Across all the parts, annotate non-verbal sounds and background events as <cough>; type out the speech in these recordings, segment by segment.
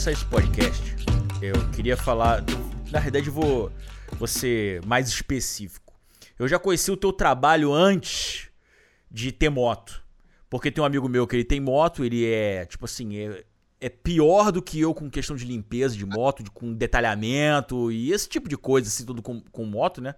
começar esse podcast, eu queria falar. Na verdade, vou, vou ser mais específico. Eu já conheci o teu trabalho antes de ter moto. Porque tem um amigo meu que ele tem moto, ele é, tipo assim, é, é pior do que eu com questão de limpeza de moto, de, com detalhamento e esse tipo de coisa, assim, tudo com, com moto, né?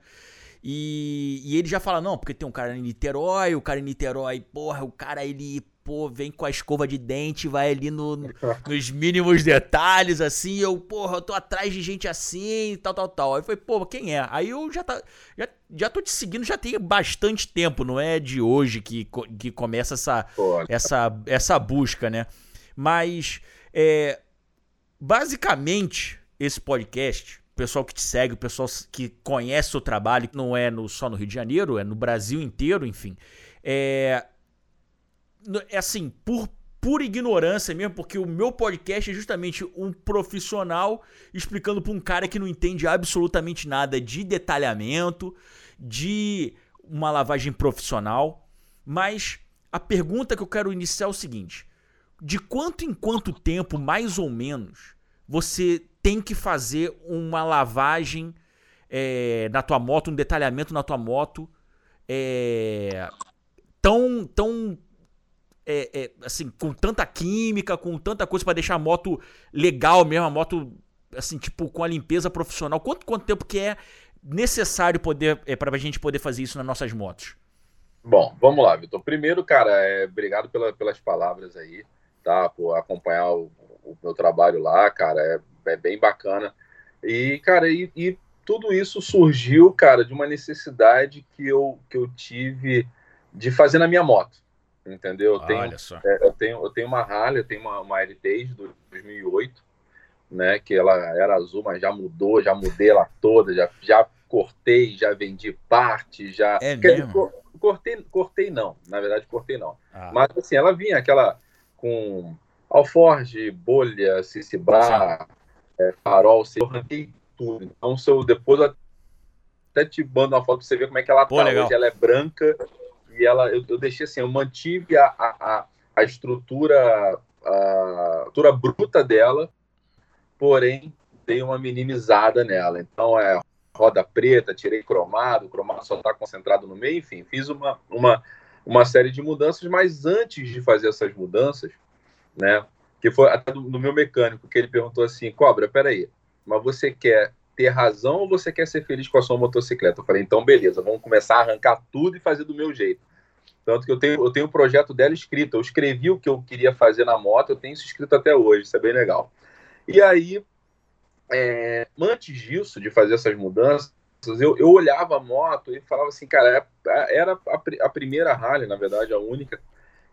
E, e ele já fala, não, porque tem um cara em Niterói, o cara em Niterói, porra, o cara ele, pô, vem com a escova de dente, vai ali no, <laughs> nos mínimos detalhes, assim, eu, porra, eu tô atrás de gente assim, tal, tal, tal. Aí falei, pô, quem é? Aí eu já, tá, já, já tô te seguindo, já tem bastante tempo, não é de hoje que, que começa essa, essa, essa busca, né? Mas, é, basicamente, esse podcast o pessoal que te segue, o pessoal que conhece o trabalho, não é no, só no Rio de Janeiro, é no Brasil inteiro, enfim. É, é assim, por pura ignorância mesmo, porque o meu podcast é justamente um profissional explicando para um cara que não entende absolutamente nada de detalhamento, de uma lavagem profissional. Mas a pergunta que eu quero iniciar é o seguinte: de quanto em quanto tempo, mais ou menos, você tem que fazer uma lavagem é, na tua moto, um detalhamento na tua moto é, tão, tão é, é, assim, com tanta química, com tanta coisa para deixar a moto legal mesmo, a moto assim, tipo, com a limpeza profissional. Quanto, quanto tempo que é necessário poder é, para a gente poder fazer isso nas nossas motos? Bom, vamos lá, Vitor. Primeiro, cara, é, obrigado pela, pelas palavras aí, tá? Por acompanhar o, o meu trabalho lá, cara. É é bem bacana. E, cara, e, e, tudo isso surgiu, cara, de uma necessidade que eu, que eu tive de fazer na minha moto. Entendeu? Eu tenho, Olha só. É, eu tenho, eu tenho uma Harley, eu tenho uma, uma Heritage do 2008, né? Que ela era azul, mas já mudou, já mudei ela toda, já, já cortei, já vendi parte, já. É mesmo? Dizer, cortei, cortei não, na verdade cortei não. Ah. Mas assim, ela vinha aquela com alforge, bolha, cicibar, é, farol, eu arranquei tudo. Então, se eu depois eu até te mando uma foto pra você ver como é que ela Pô, tá legal. hoje. Ela é branca e ela, eu, eu deixei assim, eu mantive a, a, a estrutura, a estrutura bruta dela, porém dei uma minimizada nela. Então, é roda preta, tirei cromado, o cromado só está concentrado no meio, enfim, fiz uma, uma, uma série de mudanças, mas antes de fazer essas mudanças, né, que foi até do, do, meu mecânico, que ele perguntou assim, Cobra, peraí, mas você quer ter razão ou você quer ser feliz com a sua motocicleta? Eu falei, então beleza, vamos começar a arrancar tudo e fazer do meu jeito. Tanto que eu tenho, eu tenho o projeto dela escrito, eu escrevi o que eu queria fazer na moto, eu tenho isso escrito até hoje, isso é bem legal. E aí, é, antes disso, de fazer essas mudanças, eu, eu olhava a moto e falava assim, cara, é, era a, a primeira Harley, na verdade, a única,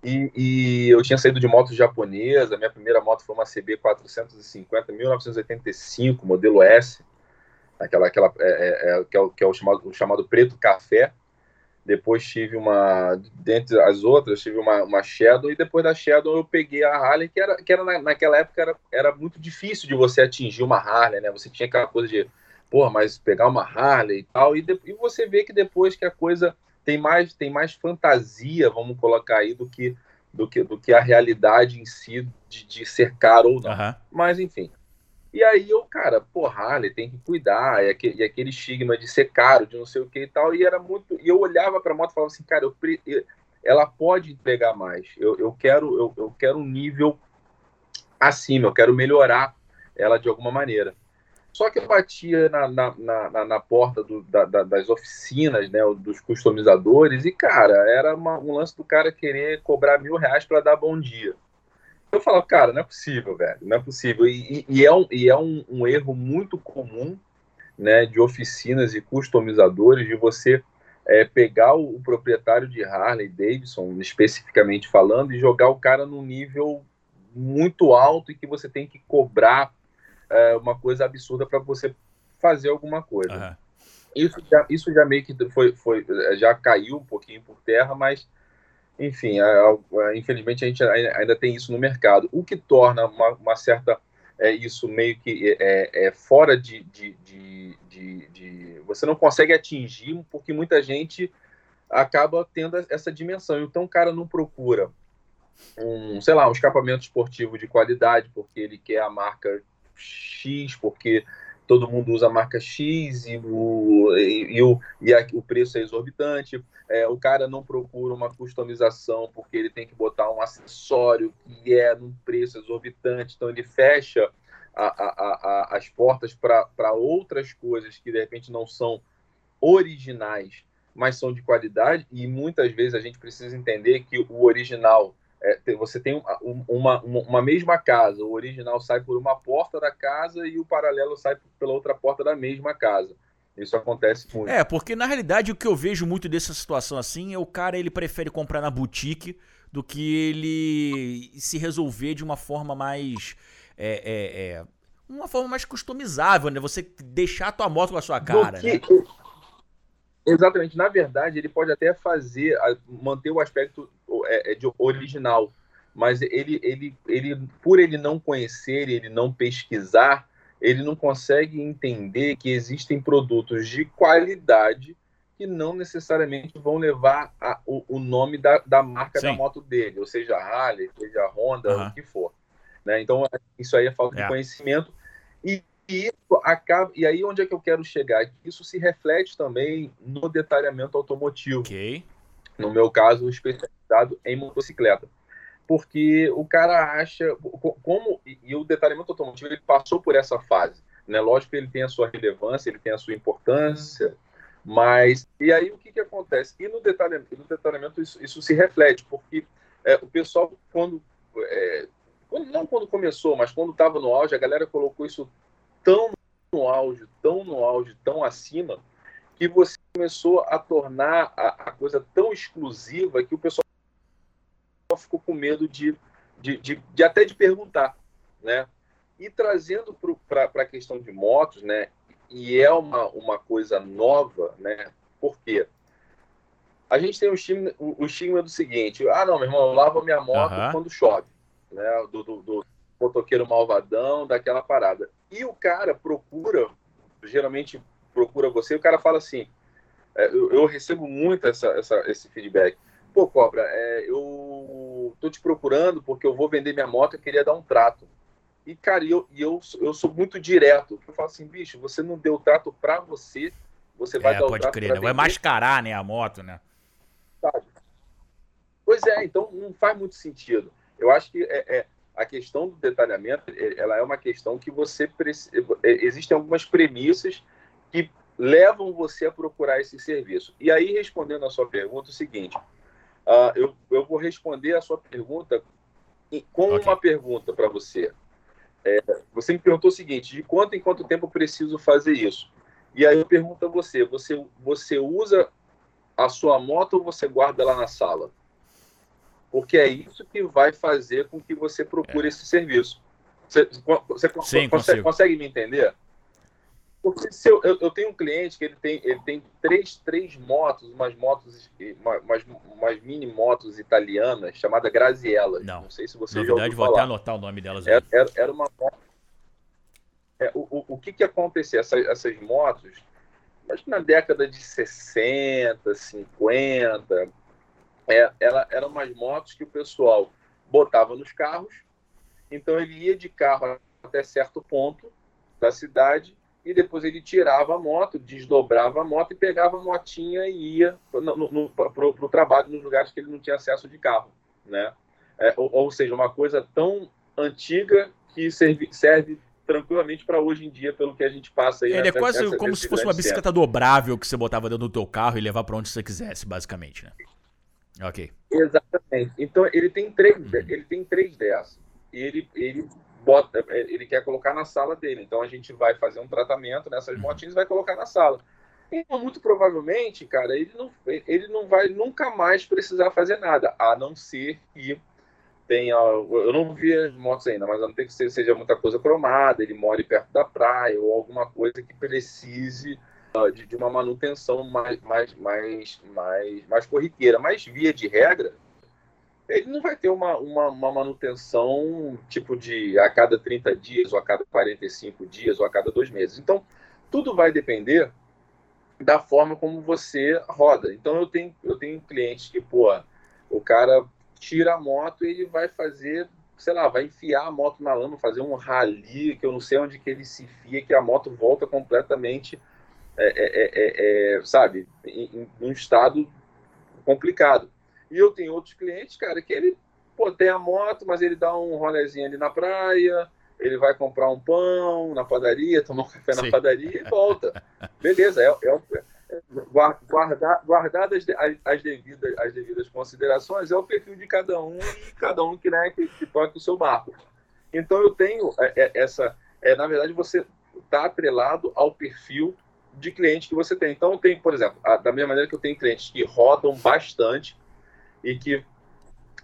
e, e, eu tinha saído de moto japonesa, minha primeira moto foi uma CB 450, 1985, modelo S, aquela, aquela é, é, é, que é, o, que é o, chamado, o chamado preto café. Depois tive uma, dentre as outras, tive uma, uma Shadow, e depois da Shadow eu peguei a Harley, que era, que era na, naquela época era, era muito difícil de você atingir uma Harley, né? Você tinha aquela coisa de, porra, mas pegar uma Harley e tal, e, de, e você vê que depois que a coisa tem mais, tem mais fantasia, vamos colocar aí, do que, do que, do que a realidade em si de, de ser caro ou não. Uhum. Mas, enfim. E aí eu, cara, porra, ele tem que cuidar, e aquele, e aquele estigma de ser caro, de não sei o que e tal, e era muito. E eu olhava para a moto e falava assim, cara, eu, ela pode entregar mais. Eu, eu, quero, eu, eu quero um nível acima, eu quero melhorar ela de alguma maneira. Só que eu batia na, na, na, na porta do, da, da, das oficinas, né, dos customizadores, e, cara, era uma, um lance do cara querer cobrar mil reais para dar bom dia. Eu falava, cara, não é possível, velho, não é possível. E, e, e é, um, e é um, um, erro muito comum né, de oficinas e customizadores de você é, pegar o, o, proprietário de Harley Davidson, especificamente falando, e jogar o cara num nível muito alto e que você tem que cobrar é, uma coisa absurda para você fazer alguma coisa. Uhum. Isso, já, isso já meio que foi, foi, já caiu um pouquinho por terra, mas enfim, infelizmente a gente ainda tem isso no mercado, o que torna uma, uma certa é, isso meio que é, é fora de, de, de, de, de você não consegue atingir porque muita gente acaba tendo essa dimensão. Então o cara não procura um, sei lá, um escapamento esportivo de qualidade, porque ele quer a marca X, porque todo mundo usa a marca X e o, e, e o, e a, o preço é exorbitante. É, o cara não procura uma customização porque ele tem que botar um acessório que é num preço exorbitante, então ele fecha a, a, as portas para outras coisas que de repente não são originais, mas são de qualidade, e muitas vezes a gente precisa entender que o original é, você tem uma, uma, uma, mesma casa, o original sai por uma porta da casa e o paralelo sai pela outra porta da mesma casa. Isso acontece muito. É, porque na realidade o que eu vejo muito dessa situação assim é o cara ele prefere comprar na boutique do que ele se resolver de uma forma mais. É, é, é uma forma mais customizável, né? Você deixar a tua moto com a sua cara. Que, né? Exatamente. Na verdade, ele pode até fazer, manter o aspecto é, é, de original, mas ele, ele, ele, por ele não conhecer, ele não pesquisar, ele não consegue entender que existem produtos de qualidade que não necessariamente vão levar a, o, o, nome da, da marca Sim. da moto dele, ou seja, Harley, seja Honda, uhum. o que for. Né? Então, isso aí é falta é. de conhecimento. E e isso acaba. E aí, onde é que eu quero chegar? Isso se reflete também no detalhamento automotivo. Okay. No meu caso, especializado em motocicleta. Porque o cara acha. Como. E o detalhamento automotivo ele passou por essa fase. Né? Lógico que ele tem a sua relevância, ele tem a sua importância. Mas. E aí, o que, que acontece? E no detalhamento, no detalhamento isso, isso se reflete, porque é, o pessoal, quando. É, não quando começou, mas quando estava no auge, a galera colocou isso tão no auge, tão no auge, tão acima, que você começou a tornar a, a coisa tão exclusiva que o pessoal ficou com medo de, de, de, de até de perguntar, né? E trazendo para a questão de motos, né? E é uma, uma coisa nova, né? Por quê? A gente tem o estigma, o, estigma do seguinte: ah, não, meu irmão, eu lavo minha moto uhum. quando chove, né? Do, do, do motoqueiro malvadão, daquela parada. E o cara procura, geralmente procura você, o cara fala assim, é, eu, eu, recebo muito essa, essa, esse feedback. Pô, Cobra, é, eu tô te procurando porque eu vou vender minha moto e queria dar um trato. E, cara, eu, eu, eu sou muito direto. Eu falo assim, bicho, você não deu trato para você, você vai é, dar o pode trato crer, né? Vai mascarar, né, a moto, né? Sabe? Pois é, então não faz muito sentido. Eu acho que é, é a questão do detalhamento ela é uma questão que você precisa. É, existem algumas premissas que levam você a procurar esse serviço. E aí, respondendo a sua pergunta, é o seguinte: uh, eu, eu vou responder a sua pergunta com okay. uma pergunta para você. É, você me perguntou o seguinte: de quanto em quanto tempo eu preciso fazer isso? E aí eu pergunto a você: você, você usa a sua moto ou você guarda lá na sala? porque é isso que vai fazer com que você procure é. esse serviço. Você, você Sim, consegue, consegue, me entender? Porque se eu, eu, eu, tenho um cliente que ele tem, ele tem três, três motos, umas motos, umas, umas mini motos italianas, chamada Graziella. Não, não sei se você Novidade, já ouviu vou falar. até anotar o nome delas. Era, era, era uma é, o, o, o que que acontecia? Essas, essas motos, mas na década de 60, 50, é, ela eram umas motos que o pessoal botava nos carros, então ele ia de carro até certo ponto da cidade e depois ele tirava a moto, desdobrava a moto e pegava a motinha e ia para o trabalho nos lugares que ele não tinha acesso de carro, né? É, ou, ou, seja, uma coisa tão antiga que serve, serve tranquilamente para hoje em dia, pelo que a gente passa aí. Ele é quase como se fosse uma bicicleta dobrável que você botava dentro do teu carro e levar para onde você quisesse, basicamente, né? Ok. Exatamente. Então ele tem três, uhum. ele tem três dessas. Ele, ele bota, ele quer colocar na sala dele. Então a gente vai fazer um tratamento nessas uhum. motinhas e vai colocar na sala. Então, muito provavelmente, cara, ele não, ele não vai nunca mais precisar fazer nada, a não ser que tenha. Eu não vi as motos ainda, mas a não ter que seja muita coisa cromada, ele more perto da praia ou alguma coisa que precise de, de, uma manutenção mais, mais, mais, mais, mais corriqueira. Mas, via de regra, ele não vai ter uma, uma, uma, manutenção tipo de a cada 30 dias, ou a cada 45 dias, ou a cada dois meses. Então, tudo vai depender da forma como você roda. Então, eu tenho, eu tenho clientes que, pô, o cara tira a moto e ele vai fazer, sei lá, vai enfiar a moto na lama, fazer um rally, que eu não sei onde que ele se fia, que a moto volta completamente, é, é, é, é sabe, em, em, um estado complicado. E eu tenho outros clientes, cara, que ele pô, tem a moto, mas ele dá um rolezinho ali na praia, ele vai comprar um pão na padaria, tomar um café Sim. na padaria e volta. Beleza, é, é, guardar, guardadas as, as, devidas, as devidas considerações, é o perfil de cada um e cada um que, né, que, que toca o seu barco. Então eu tenho é, é, essa. É, na verdade, você está atrelado ao perfil de cliente que você tem. Então, tem, por exemplo, a, da mesma maneira que eu tenho clientes que rodam bastante e que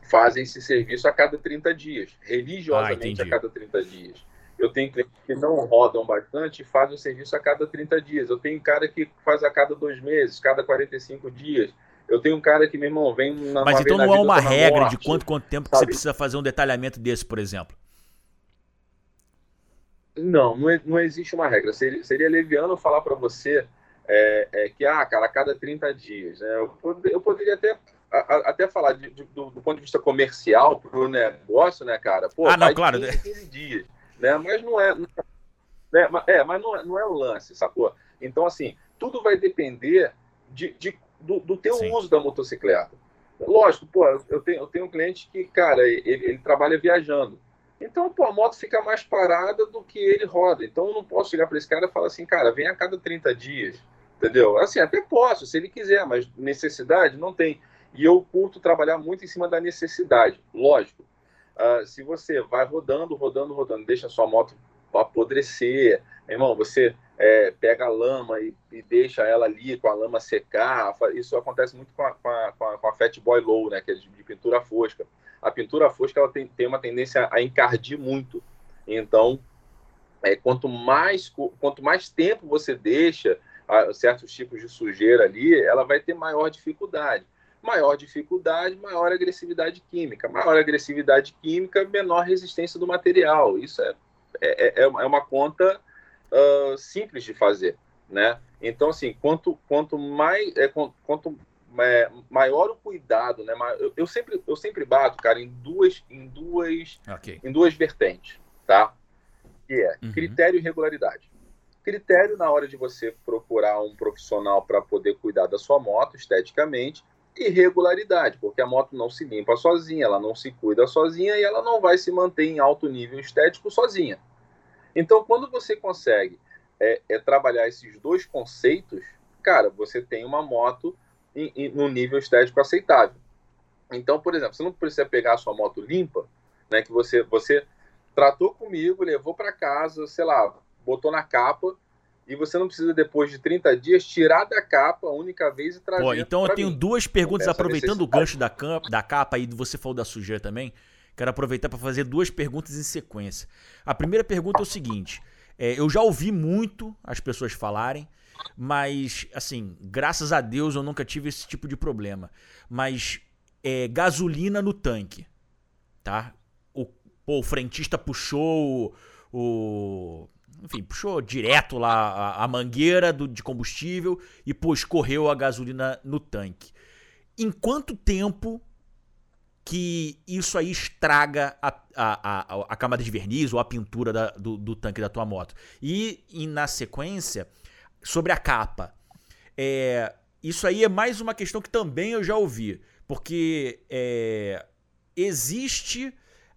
fazem esse serviço a cada 30 dias, religiosamente ah, a cada 30 dias. Eu tenho clientes que não rodam bastante e fazem o serviço a cada 30 dias. Eu tenho cara que faz a cada dois meses, cada 45 dias. Eu tenho um cara que, meu irmão, vem na Mas então não há uma regra morte, de quanto, quanto tempo que você precisa fazer um detalhamento desse, por exemplo? Não, não, não existe uma regra. Seria, seria leviano falar para você é, é, que, ah, cara, a cada 30 dias. Né? Eu, eu poderia até a, até falar de, de, do, do, ponto de vista comercial para o negócio, né, cara? Pô, ah, não, claro. 15, 15 dias né? Mas não é, né? é, mas não é, não é o lance, sacou? Então, assim, tudo vai depender de, de do, do teu Sim. uso da motocicleta. Lógico, pô, eu tenho, eu tenho um cliente que, cara, ele, ele trabalha viajando. Então, pô, a moto fica mais parada do que ele roda. Então, eu não posso chegar para esse cara e falar assim, cara, vem a cada 30 dias, entendeu? Assim, até posso, se ele quiser, mas necessidade não tem. E eu curto trabalhar muito em cima da necessidade, lógico. Uh, se você vai rodando, rodando, rodando, deixa a sua moto apodrecer, irmão, você é, pega a lama e, e, deixa ela ali com a lama secar. Isso acontece muito com a, com a, com a, com a Fat Boy Low, né, que é de, de, pintura fosca. A pintura fosca ela tem, tem uma tendência a encardir muito. Então, é, quanto, mais, quanto mais tempo você deixa a, certos tipos de sujeira ali, ela vai ter maior dificuldade maior dificuldade, maior agressividade química. Maior agressividade química, menor resistência do material. Isso é, é, é, é uma conta uh, simples de fazer, né? Então, assim, quanto, quanto mais... É, quanto é, maior o cuidado, né? Eu, eu, sempre, eu sempre bato, cara, em duas, em duas, okay. em duas vertentes, tá? Que é uhum. critério e regularidade. Critério na hora de você procurar um profissional para poder cuidar da sua moto esteticamente irregularidade, porque a moto não se limpa sozinha, ela não se cuida sozinha e ela não vai se manter em alto nível estético sozinha. Então, quando você consegue é, é trabalhar esses dois conceitos, cara, você tem uma moto em, em, no nível estético aceitável. Então, por exemplo, você não precisa pegar a sua moto limpa, né, que você, você tratou comigo, levou para casa, sei lá, botou na capa, e você não precisa, depois de 30 dias, tirar da capa a única vez e trazer. Pô, então eu tenho mim. duas perguntas, aproveitando o gancho da, camp, da capa aí, você falou da sujeira também. Quero aproveitar para fazer duas perguntas em sequência. A primeira pergunta é o seguinte: é, eu já ouvi muito as pessoas falarem, mas, assim, graças a Deus eu nunca tive esse tipo de problema. Mas é, gasolina no tanque, tá? O, pô, o frentista puxou o, o enfim, puxou direto lá a, a mangueira do, de combustível e pô, escorreu a gasolina no tanque. Em quanto tempo que isso aí estraga a, a, a, a camada de verniz ou a pintura da, do, do, tanque da tua moto? E, e na sequência, sobre a capa. É, isso aí é mais uma questão que também eu já ouvi. Porque é, existe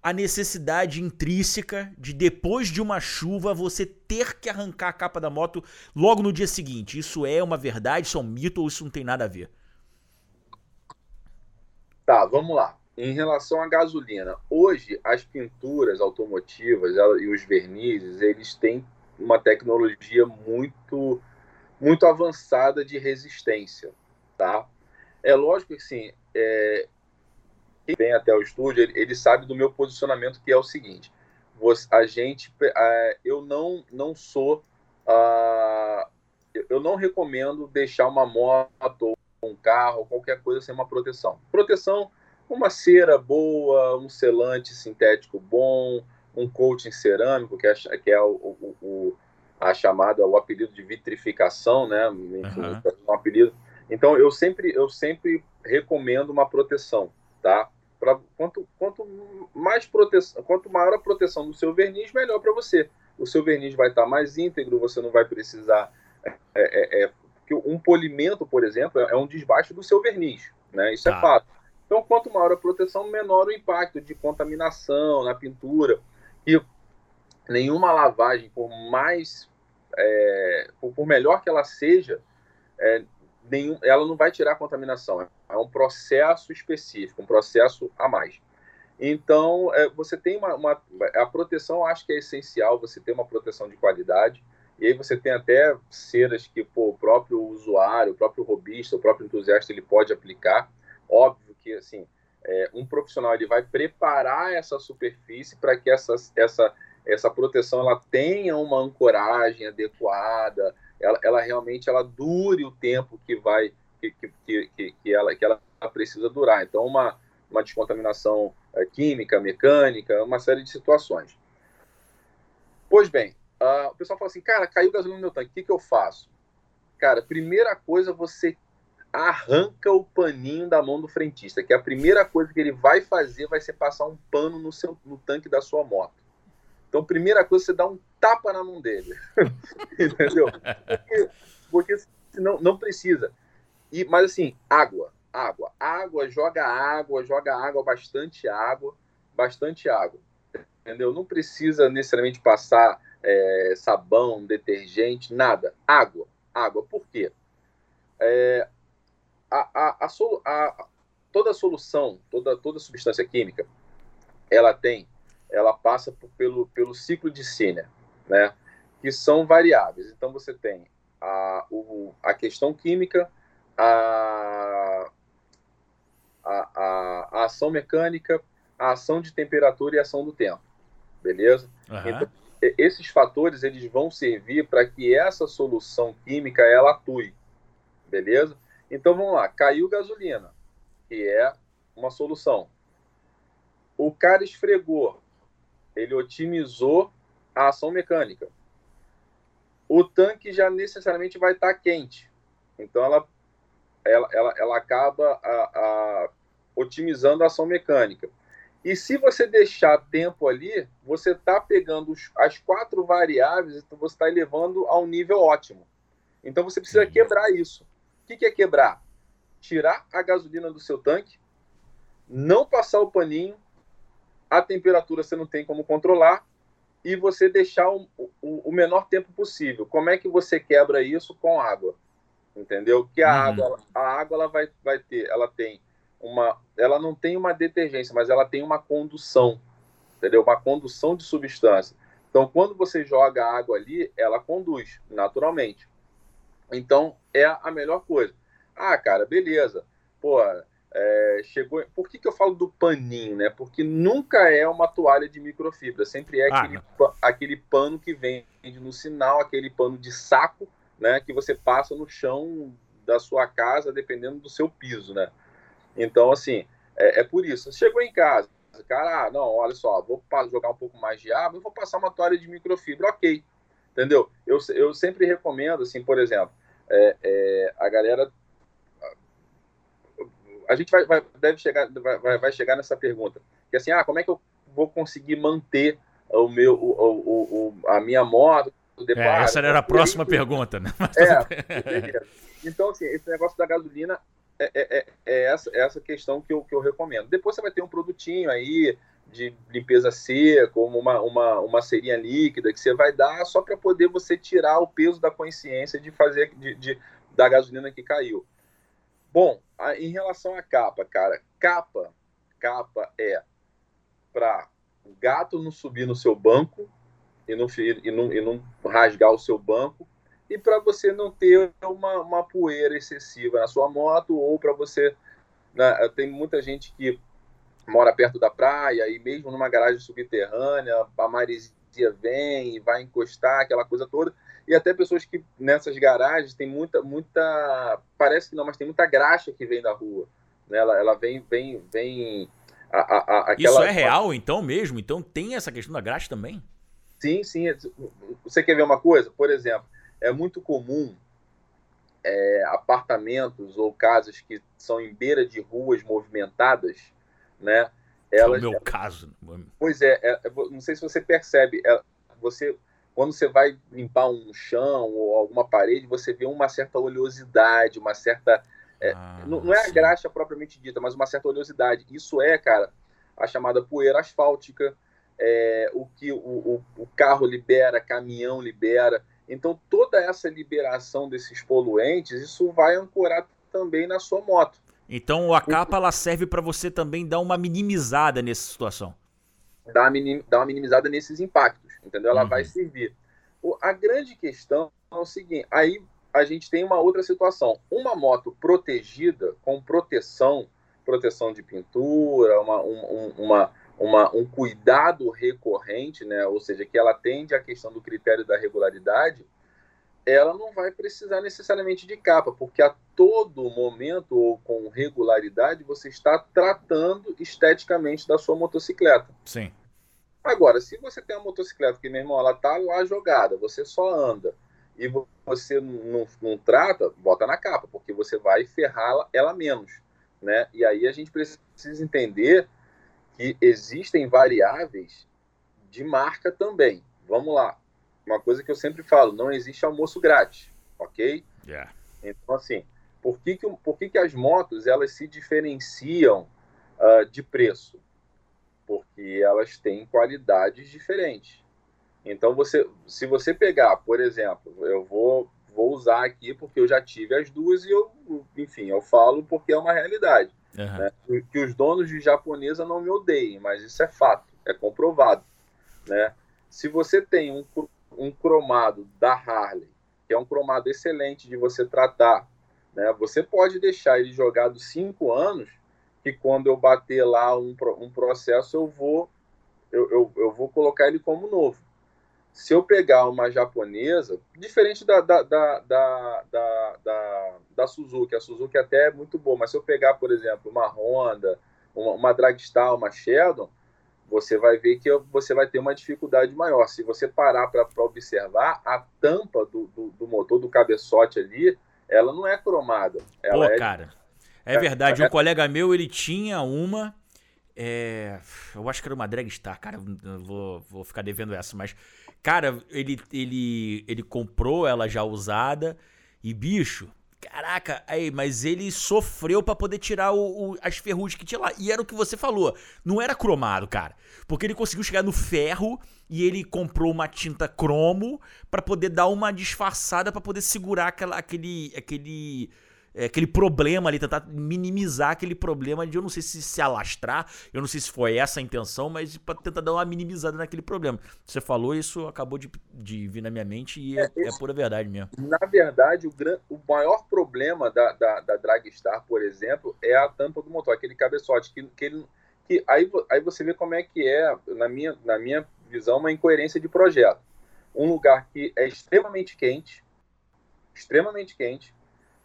a necessidade intrínseca de depois de uma chuva você ter que arrancar a capa da moto logo no dia seguinte. Isso é uma verdade, isso é um mito ou isso não tem nada a ver? Tá, vamos lá. Em relação à gasolina, hoje as pinturas automotivas e os vernizes, eles têm uma tecnologia muito muito avançada de resistência, tá? É lógico que sim, é, vem até o estúdio, ele, ele, sabe do meu posicionamento, que é o seguinte: você, a gente, uh, eu não, não sou, uh, eu não recomendo deixar uma moto, um carro, qualquer coisa sem uma proteção. Proteção, uma cera boa, um selante sintético bom, um coating cerâmico, que é, que é o, o, o a chamada, o apelido de vitrificação, né? Enfim, uhum. um apelido. Então eu sempre, eu sempre recomendo uma proteção, tá? Pra, quanto, quanto mais proteção, quanto maior a proteção do seu verniz, melhor para você. O seu verniz vai estar tá mais íntegro, você não vai precisar. É, é, é, um polimento, por exemplo, é um desbaste do seu verniz, né? Isso é ah. fato. Então, quanto maior a proteção, menor o impacto de contaminação na pintura. E nenhuma lavagem, por mais é, por, melhor que ela seja, é, nenhum, ela não vai tirar a contaminação. É um processo específico, um processo a mais. Então, é, você tem uma, uma, A proteção, acho que é essencial, você tem uma proteção de qualidade. E aí você tem até ceras que pô, o próprio usuário, o próprio robista, o próprio entusiasta, ele pode aplicar. Óbvio que, assim, é, um profissional ele vai preparar essa superfície para que essa, essa, essa proteção ela tenha uma ancoragem adequada, ela, ela realmente ela dure o tempo que vai que, que, que, que, ela, que ela precisa durar. Então, uma, uma descontaminação é, química, mecânica, uma série de situações. Pois bem, uh, o pessoal fala assim, cara, caiu gasolina no meu tanque, o que, que eu faço? Cara, primeira coisa, você arranca o paninho da mão do frentista, que a primeira coisa que ele vai fazer vai ser passar um pano no, seu, no tanque da sua moto. Então, primeira coisa, você dá um tapa na mão dele. <laughs> Entendeu? Porque, porque senão não precisa. E, mas assim, água, água, água, joga água, joga água, bastante água, bastante água. Entendeu? Não precisa necessariamente passar é, sabão, detergente, nada. Água, água. Por quê? É, a, a, a, toda solução, toda, toda substância química, ela tem ela passa por, pelo, pelo ciclo de Sinner, né? que são variáveis. Então, você tem a, o, a questão química, a, a, a, a, ação mecânica, a ação de temperatura e a ação do tempo. Beleza? Uhum. Então, esses fatores eles vão servir para que essa solução química ela atue. Beleza? Então, vamos lá. Caiu gasolina, que é uma solução. O cara esfregou ele otimizou a ação mecânica. O tanque já necessariamente vai estar quente, então ela, ela, ela, ela acaba a, a, otimizando a ação mecânica. E se você deixar tempo ali, você está pegando as quatro variáveis, então você está elevando a um nível ótimo. Então você precisa quebrar isso. O que, que é quebrar? Tirar a gasolina do seu tanque, não passar o paninho, a temperatura você não tem como controlar e você deixar o, o, o, menor tempo possível. Como é que você quebra isso com água? Entendeu? Que a uhum. água, a água ela vai, vai ter, ela tem uma, ela não tem uma detergência, mas ela tem uma condução, entendeu? Uma condução de substância. Então, quando você joga a água ali, ela conduz naturalmente. Então, é a melhor coisa. Ah, cara, beleza. Pô, é, chegou. Por que, que eu falo do paninho, né? Porque nunca é uma toalha de microfibra, sempre é ah, aquele, aquele pano que vende no sinal, aquele pano de saco, né? Que você passa no chão da sua casa, dependendo do seu piso, né? Então, assim, é, é por isso. Chegou em casa, cara, ah, não, olha só, vou jogar um pouco mais de água, vou passar uma toalha de microfibra, ok. Entendeu? Eu, eu sempre recomendo, assim, por exemplo, é, é, a galera a gente vai, vai deve chegar, vai, vai, chegar nessa pergunta. Que assim, ah, como é que eu vou conseguir manter o meu, o, o, o a minha moto? É, essa era a próxima pergunta, né? É, então, assim, esse negócio da gasolina é, é, é, é, essa, é essa questão que eu, que eu recomendo. Depois você vai ter um produtinho aí de limpeza seca, como uma, uma, uma serinha líquida que você vai dar só para poder você tirar o peso da consciência de fazer de, de, da gasolina que caiu. Bom, em relação à capa, cara, capa, capa é para o gato não subir no seu banco e não, e não, e não rasgar o seu banco e para você não ter uma, uma poeira excessiva na sua moto ou para você né, tem muita gente que mora perto da praia e mesmo numa garagem subterrânea a maresia vem e vai encostar aquela coisa toda e até pessoas que nessas garagens tem muita, muita, parece que não, mas tem muita graxa que vem da rua. Né? Ela, ela vem, vem, vem. A, a, a, aquela... Isso é real, então mesmo? Então tem essa questão da graxa também? Sim, sim. Você quer ver uma coisa? Por exemplo, é muito comum é, apartamentos ou casas que são em beira de ruas movimentadas, né? Elas, é o meu caso. Pois é, é, não sei se você percebe, é, você quando você vai limpar um chão ou alguma parede, você vê uma certa oleosidade, uma certa. É, ah, não, não, é a graxa propriamente dita, mas uma certa oleosidade. Isso é, cara, a chamada poeira asfáltica, é, o que o, o, o, carro libera, caminhão libera. Então, toda essa liberação desses poluentes, isso vai ancorar também na sua moto. Então, a capa ela serve para você também dar uma minimizada nessa situação. Dar uma, minim, dar uma minimizada nesses impactos, entendeu? Ela uhum. vai servir. O, a grande questão é o seguinte: aí a gente tem uma outra situação. Uma moto protegida, com proteção, proteção de pintura, uma, um, uma, uma, um cuidado recorrente, né? ou seja, que ela atende à questão do critério da regularidade, ela não vai precisar necessariamente de capa, porque a todo momento ou com regularidade você está tratando esteticamente da sua motocicleta. Sim. Agora, se você tem uma motocicleta que, meu irmão, ela tá lá jogada, você só anda e você não, não trata, bota na capa, porque você vai ferrar ela menos, né? E aí a gente precisa entender que existem variáveis de marca também. Vamos lá uma coisa que eu sempre falo, não existe almoço grátis, ok? Yeah. Então, assim, por que, que, por que, que as motos elas se diferenciam uh, de preço? Porque elas têm qualidades diferentes. Então, você, se você pegar, por exemplo, eu vou, vou usar aqui porque eu já tive as duas e eu, enfim, eu falo porque é uma realidade. Uhum. Né? Que os donos de japonesa não me odeiem, mas isso é fato, é comprovado. Né? Se você tem um um cromado da Harley, que é um cromado excelente de você tratar, né? Você pode deixar ele jogado cinco anos, que quando eu bater lá um, um processo, eu vou, eu, eu, eu vou colocar ele como novo. Se eu pegar uma japonesa, diferente da, da, da, da, da, da, da Suzuki, a Suzuki até é muito boa, mas se eu pegar, por exemplo, uma Honda, uma, uma Dragstar, uma Sheldon, você vai ver que você vai ter uma dificuldade maior. Se você parar para observar, a tampa do, do, do, motor, do cabeçote ali, ela não é cromada. Ela Pô, é... cara, é, verdade. Um colega meu, ele tinha uma... É... Eu acho que era uma Dragstar, cara. Vou, vou ficar devendo essa, mas... Cara, ele, ele, ele comprou ela já usada e, bicho, Caraca, aí, mas ele sofreu para poder tirar o, o, as ferrugens que tinha lá. E era o que você falou. Não era cromado, cara. Porque ele conseguiu chegar no ferro e ele comprou uma tinta cromo para poder dar uma disfarçada para poder segurar aquela, aquele, aquele é, aquele problema ali, tentar minimizar aquele problema de eu não sei se se alastrar, eu não sei se foi essa a intenção, mas para tentar dar uma minimizada naquele problema. Você falou isso, acabou de, de vir na minha mente e é, é, é pura verdade mesmo. Na verdade, o, gran, o maior problema da, da, da Dragstar, por exemplo, é a tampa do motor, aquele cabeçote, que, que, ele, que aí, aí você vê como é que é, na minha, na minha visão, uma incoerência de projeto. Um lugar que é extremamente quente, extremamente quente,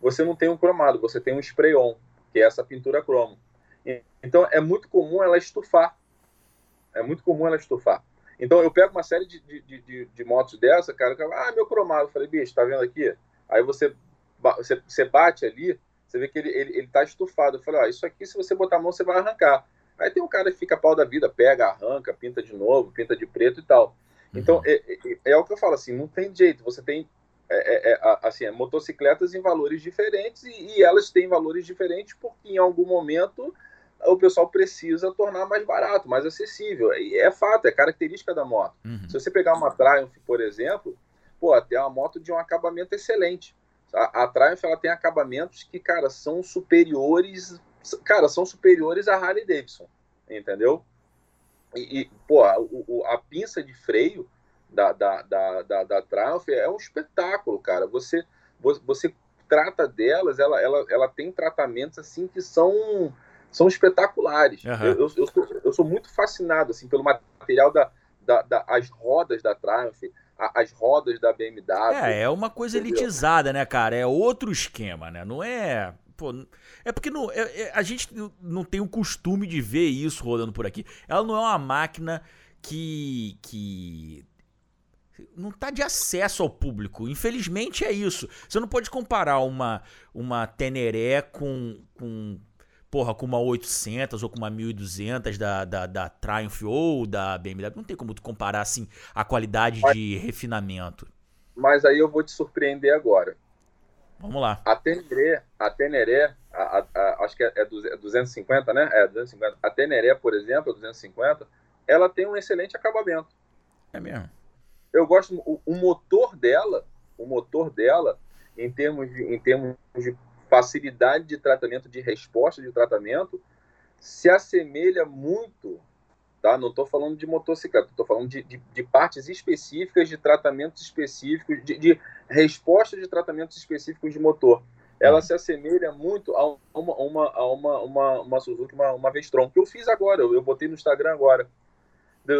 você não tem um cromado, você tem um spray-on, que é essa pintura cromo. Então é muito comum ela estufar. É muito comum ela estufar. Então eu pego uma série de, de, de, de motos dessa, cara, que ah, meu cromado. Eu falei, bicho, tá vendo aqui? Aí você, você, você bate ali, você vê que ele, ele, ele tá estufado. Eu falei, ah, isso aqui, se você botar a mão, você vai arrancar. Aí tem um cara que fica pau da vida, pega, arranca, pinta de novo, pinta de preto e tal. Então, uhum. é, é, é, o que eu falo assim, não tem jeito. Você tem é, é, é assim, é, motocicletas em valores diferentes e, e, elas têm valores diferentes porque em algum momento o pessoal precisa tornar mais barato, mais acessível. E é fato, é característica da moto. Uhum. Se você pegar uma Triumph, por exemplo, pô, tem uma moto de um acabamento excelente. A, a Triumph ela tem acabamentos que, cara, são superiores, cara, são superiores à Harley Davidson, entendeu? E, e pô, a, a pinça de freio da, da, da, da, da Triumph é um espetáculo, cara. Você, você trata delas, ela, ela, ela tem tratamentos assim que são, são espetaculares. Uhum. Eu, eu, eu, sou, eu sou muito fascinado assim, pelo material da, da, da as rodas da Triumph, as rodas da BMW. É, é uma coisa entendeu? elitizada, né, cara? É outro esquema, né? Não é. Pô, é porque não, é, é, a gente não tem o costume de ver isso rodando por aqui. Ela não é uma máquina que, que não está de acesso ao público. Infelizmente é isso. Você não pode comparar uma, uma Teneré com, com porra, com uma 800 ou com uma 1200 da, da, da Triumph ou da BMW. Não tem como tu comparar, assim, a qualidade mas, de refinamento. Mas aí eu vou te surpreender agora. Vamos lá. A Teneré, a Teneré, a, a, a, acho que é, é 250, é né? É, 250. A Teneré, por exemplo, 250, ela tem um excelente acabamento. É mesmo. Eu gosto, o, o motor dela, o motor dela, em termos de, em termos de facilidade de tratamento, de resposta de tratamento, se assemelha muito, tá? Não estou falando de motocicleta, estou falando de, de, de, partes específicas, de tratamentos específicos, de, de resposta de tratamentos específicos de motor. Ela se assemelha muito a uma, uma, a uma, uma, uma Suzuki, uma, uma Vestron, que eu fiz agora, eu, eu botei no Instagram agora.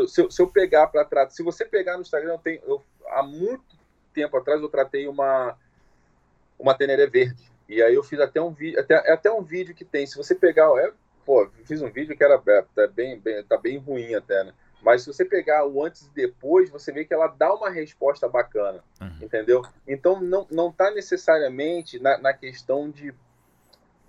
Se eu, se eu pegar para tratar, se você pegar no Instagram, eu tenho, eu, há muito tempo atrás eu tratei uma uma Teneré verde. E aí eu fiz até um vídeo, até, até um vídeo que tem, se você pegar, é, pô, fiz um vídeo que era é, tá bem, bem, tá bem ruim até, né? Mas se você pegar o antes e depois, você vê que ela dá uma resposta bacana, uhum. entendeu? Então não, não tá necessariamente na, na questão de,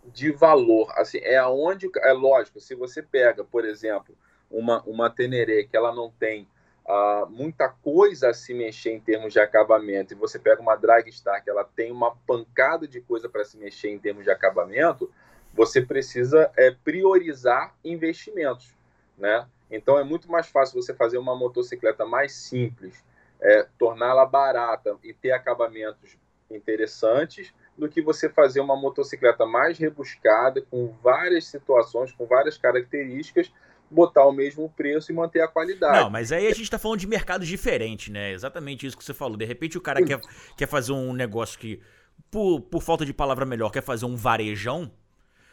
de valor, assim, é aonde, é lógico, se você pega, por exemplo, uma, uma Teneré que ela não tem uh, muita coisa a se mexer em termos de acabamento, e você pega uma Dragstar que ela tem uma pancada de coisa para se mexer em termos de acabamento, você precisa é, priorizar investimentos, né? Então é muito mais fácil você fazer uma motocicleta mais simples, é, torná-la barata e ter acabamentos interessantes, do que você fazer uma motocicleta mais rebuscada, com várias situações, com várias características, botar o mesmo preço e manter a qualidade. Não, mas aí a gente tá falando de mercados diferentes, né? Exatamente isso que você falou. De repente o cara quer, quer fazer um negócio que, por, por falta de palavra melhor, quer fazer um varejão.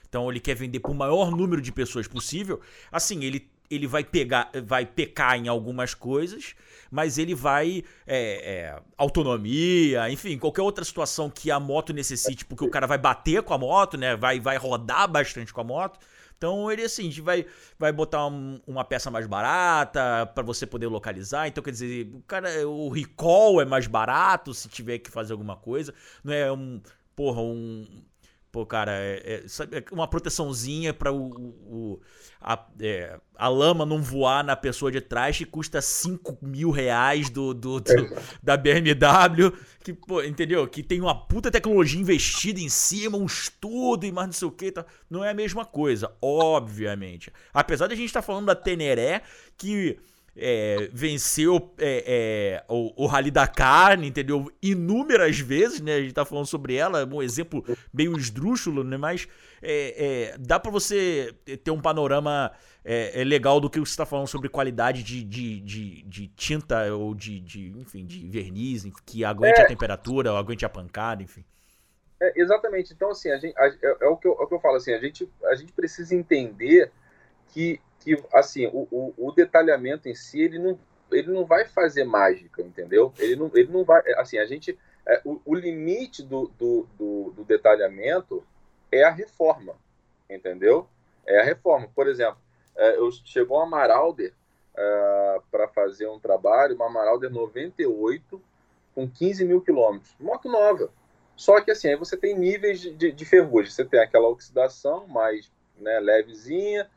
Então ele quer vender para o maior número de pessoas possível. Assim, ele, ele vai pegar, vai pecar em algumas coisas, mas ele vai é, é, autonomia, enfim, qualquer outra situação que a moto necessite, porque o cara vai bater com a moto, né? Vai, vai rodar bastante com a moto. Então ele assim, a gente vai, vai botar um, uma peça mais barata para você poder localizar. Então quer dizer, o cara, o recall é mais barato se tiver que fazer alguma coisa. Não é um, porra, um Pô, cara, é, é, é uma proteçãozinha para o, o a, é, a, lama não voar na pessoa de trás que custa 5 mil reais do, do, do da BMW. Que, pô, entendeu? Que tem uma puta tecnologia investida em cima, um estudo e mais não sei o que. Tá. Não é a mesma coisa, obviamente. Apesar de a gente estar tá falando da Teneré, que é, venceu é, é, o, o Rally da Carne, entendeu? Inúmeras vezes, né? A gente tá falando sobre ela, um exemplo meio esdrúxulo, né? Mas é, é, dá para você ter um panorama é, legal do que você está falando sobre qualidade de, de, de, de, tinta ou de, de, enfim, de verniz, que aguente a temperatura, ou aguente a pancada, enfim. exatamente. Então, assim, a gente, a, é, o que eu, é o que eu falo, assim, a gente, a gente precisa entender que que assim o, o, o, detalhamento em si ele não ele não vai fazer mágica entendeu? Ele não ele não vai assim a gente é, o, o, limite do, do, do, do, detalhamento é a reforma entendeu? É a reforma. Por exemplo é, eu chegou uma Marauder é, para fazer um trabalho uma Marauder 98 com 15 mil quilômetros. Moto nova. Só que assim aí você tem níveis de, de, de ferrugem. Você tem aquela oxidação mais né, levezinha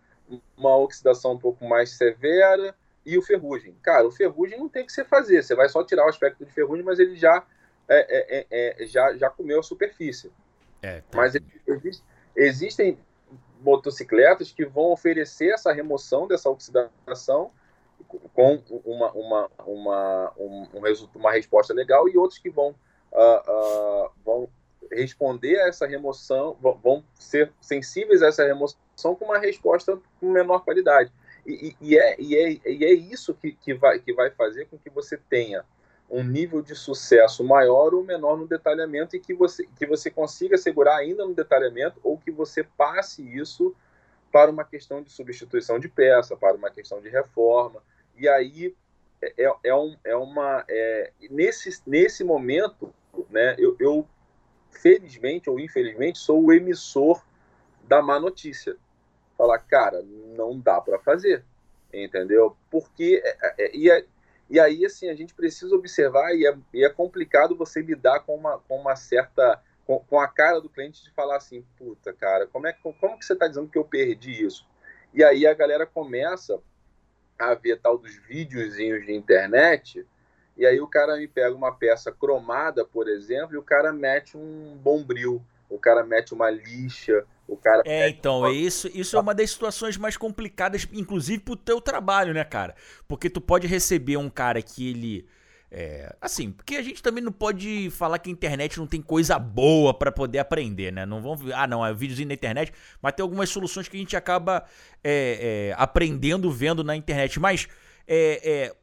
uma oxidação um pouco mais severa e o ferrugem. Cara, o ferrugem não tem que você fazer, você vai só tirar o aspecto de ferrugem, mas ele já, é, é, é, é já, já comeu a superfície. É, tá. Mas existe, existem motocicletas que vão oferecer essa remoção dessa oxidação com uma, uma, uma, um, um, uma resposta legal e outros que vão, uh, uh, vão responder a essa remoção, vão ser sensíveis a essa remoção com uma resposta com menor qualidade. E, e, é, e, é, e é isso que, que, vai, que vai fazer com que você tenha um nível de sucesso maior ou menor no detalhamento e que você, que você consiga segurar ainda no detalhamento ou que você passe isso para uma questão de substituição de peça, para uma questão de reforma. E aí é, é, é um, é uma. É, nesse, nesse momento, né, eu, eu felizmente ou infelizmente, sou o emissor da má notícia. Falar, cara, não dá para fazer, entendeu? Porque é, é, é, e, e aí assim a gente precisa observar e é, e é complicado você lidar com uma, com uma certa com, com, a cara do cliente de falar assim, puta, cara, como, é, como que você está dizendo que eu perdi isso? E aí a galera começa a ver tal dos videozinhos de internet, e aí o cara me pega uma peça cromada, por exemplo, e o cara mete um bombril, o cara mete uma lixa, o cara. É, então, uma... isso, isso é uma das situações mais complicadas, inclusive pro teu trabalho, né, cara? Porque tu pode receber um cara que ele é, assim, porque a gente também não pode falar que a internet não tem coisa boa para poder aprender, né? Não vamos, ah, não, é videozinho na internet, mas tem algumas soluções que a gente acaba é, é, aprendendo vendo na internet. Mas é, é,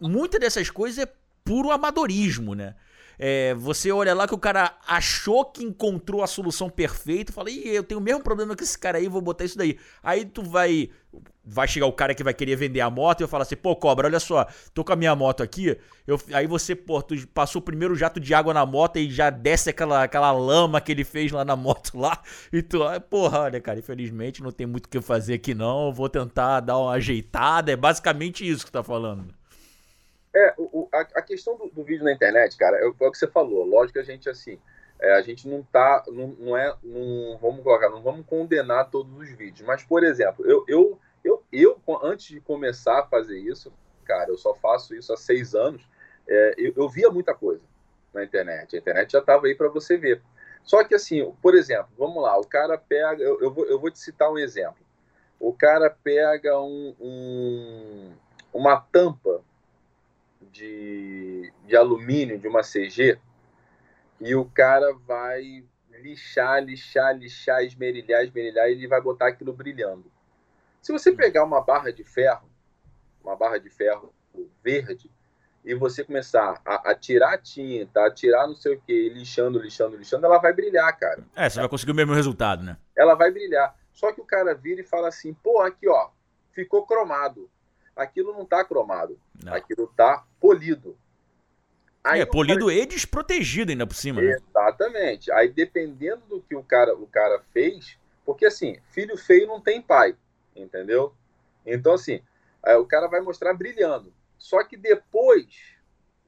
muita dessas coisas é puro amadorismo, né? É, você olha lá que o cara achou que encontrou a solução perfeita, fala, Ih, eu tenho o mesmo problema que esse cara aí, vou botar isso daí. Aí tu vai. Vai chegar o cara que vai querer vender a moto e eu falo assim, pô, cobra, olha só, tô com a minha moto aqui. Eu, aí você, pô, tu passou o primeiro jato de água na moto e já desce aquela, aquela lama que ele fez lá na <laughs> moto lá. E tu, porra, olha, cara, infelizmente não tem muito o que fazer aqui não. Eu vou tentar dar uma ajeitada. É basicamente isso que tá falando. É, o, a, a, questão do, do, vídeo na internet, cara, é, é, o que você falou. Lógico que a gente, assim, é, a gente não tá, não, não é, não, vamos colocar, não vamos condenar todos os vídeos. Mas, por exemplo, eu, eu, eu, eu antes de começar a fazer isso, cara, eu só faço isso há seis anos, é, eu, eu, via muita coisa na internet. A internet já estava aí para você ver. Só que, assim, por exemplo, vamos lá, o cara pega, eu, eu, vou, eu vou te citar um exemplo. O cara pega um, um uma tampa de, de alumínio de uma CG e o cara vai lixar, lixar, lixar, esmerilhar, esmerilhar e ele vai botar aquilo brilhando. Se você pegar uma barra de ferro, uma barra de ferro verde, e você começar a, a tirar tinta, a tirar não sei o que, lixando, lixando, lixando, ela vai brilhar, cara. É, você vai conseguir o mesmo resultado, né? Ela vai brilhar. Só que o cara vira e fala assim, pô, aqui ó, ficou cromado aquilo não está cromado. Não. Aquilo está polido. Aí é, polido cara... e desprotegido ainda por cima. Né? Exatamente. Aí dependendo do que o cara, o cara fez, porque assim, filho feio não tem pai, entendeu? Então assim, o cara vai mostrar brilhando. Só que depois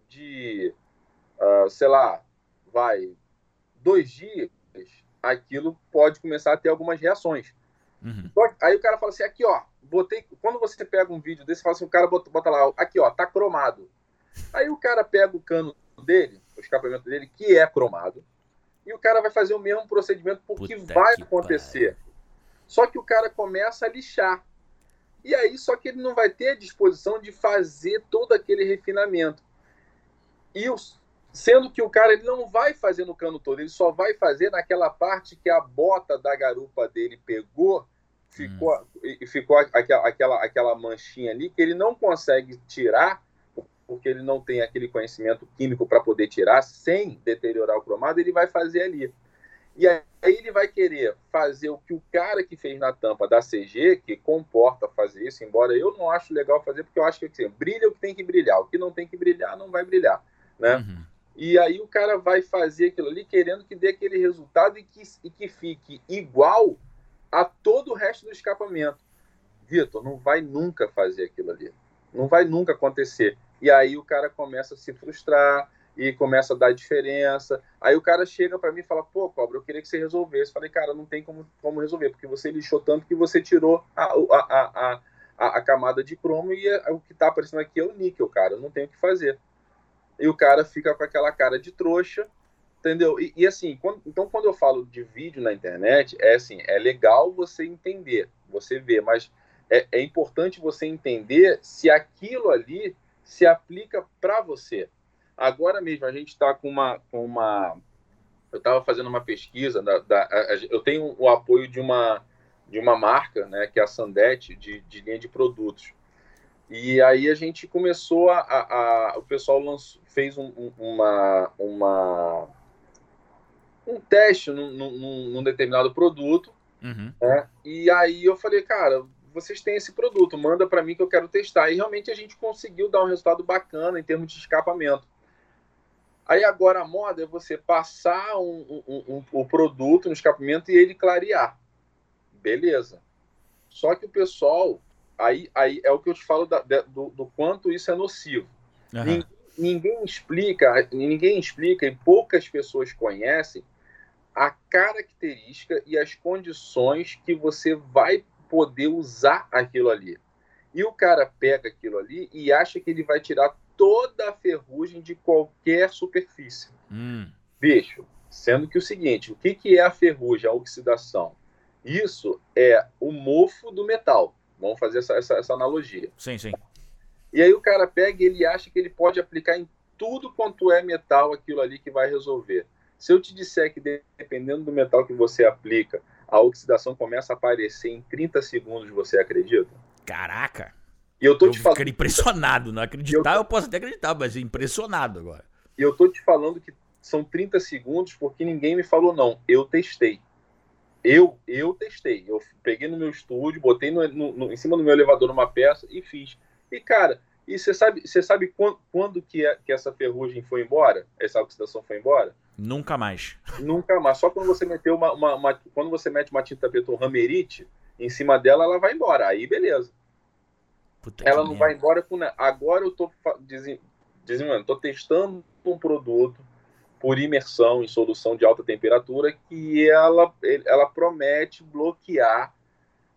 de, uh, sei lá, vai dois dias, aquilo pode começar a ter algumas reações. Uhum. Aí o cara fala assim, aqui ó, botei. Quando você pega um vídeo desse, fala assim, o cara bota, bota lá, aqui, ó, tá cromado. Aí o cara pega o cano dele, o escapamento dele, que é cromado, e o cara vai fazer o mesmo procedimento porque Puta vai acontecer. Pai. Só que o cara começa a lixar. E aí, só que ele não vai ter a disposição de fazer todo aquele refinamento. E os, sendo que o cara ele não vai fazer no cano todo, ele só vai fazer naquela parte que a bota da garupa dele pegou ficou, hum. e ficou aquela, aquela, aquela manchinha ali que ele não consegue tirar, porque ele não tem aquele conhecimento químico para poder tirar sem deteriorar o cromado, ele vai fazer ali. E aí ele vai querer fazer o que o cara que fez na tampa da CG, que comporta fazer isso, embora eu não acho legal fazer, porque eu acho que assim, brilha o que tem que brilhar, o que não tem que brilhar não vai brilhar, né? Uhum. E aí o cara vai fazer aquilo ali querendo que dê aquele resultado e que, e que fique igual a todo o resto do escapamento. Vitor, não vai nunca fazer aquilo ali. Não vai nunca acontecer. E aí o cara começa a se frustrar e começa a dar diferença. Aí o cara chega para mim e fala: pô, cobra, eu queria que você resolvesse. Falei, cara, não tem como, como resolver, porque você lixou tanto que você tirou a, a, a, a, camada de cromo e o que tá aparecendo aqui é o níquel, cara. Não tenho o que fazer. E o cara fica com aquela cara de trouxa Entendeu? E, e assim, quando, então quando eu falo de vídeo na internet, é assim, é legal você entender, você ver, mas é, é importante você entender se aquilo ali se aplica para você. Agora mesmo, a gente está com uma, com uma. Eu estava fazendo uma pesquisa, da, da a, eu tenho o apoio de uma, de uma marca, né, que é a Sandete, de, de linha de produtos. E aí a gente começou a. a, a o pessoal fez um, uma, uma um teste num, num, num determinado produto. Uhum. Né? E aí eu falei, cara, vocês têm esse produto, manda para mim que eu quero testar. E realmente a gente conseguiu dar um resultado bacana em termos de escapamento. Aí agora a moda é você passar um, um, um, o produto no escapamento e ele clarear. Beleza. Só que o pessoal, aí, aí é o que eu te falo da, do, do, quanto isso é nocivo. Uhum. Ninguém explica, ninguém explica e poucas pessoas conhecem a característica e as condições que você vai poder usar aquilo ali. E o cara pega aquilo ali e acha que ele vai tirar toda a ferrugem de qualquer superfície. Hum. Bicho, sendo que o seguinte, o que, que é a ferrugem, a oxidação? Isso é o mofo do metal. Vamos fazer essa, essa, essa analogia. Sim, sim. E aí o cara pega e ele acha que ele pode aplicar em tudo quanto é metal aquilo ali que vai resolver. Se eu te disser que dependendo do metal que você aplica, a oxidação começa a aparecer em 30 segundos, você acredita? Caraca! E eu tô eu te falando. impressionado, não acreditar, eu... eu... posso até acreditar, mas impressionado agora. E eu tô te falando que são 30 segundos porque ninguém me falou não. Eu testei. Eu, eu testei. Eu peguei no meu estúdio, botei no, no, no, em cima do meu elevador uma peça e fiz. E, cara, e você sabe, você sabe quando, quando que, é, que essa ferrugem foi embora? Essa oxidação foi embora? Nunca mais. Nunca mais. Só quando você meteu uma, uma, uma quando você mete uma tinta preto Ramerite em cima dela, ela vai embora. Aí beleza. Puta ela não vai embora com agora eu tô dizendo, tô testando um produto por imersão em solução de alta temperatura que ela, ela promete bloquear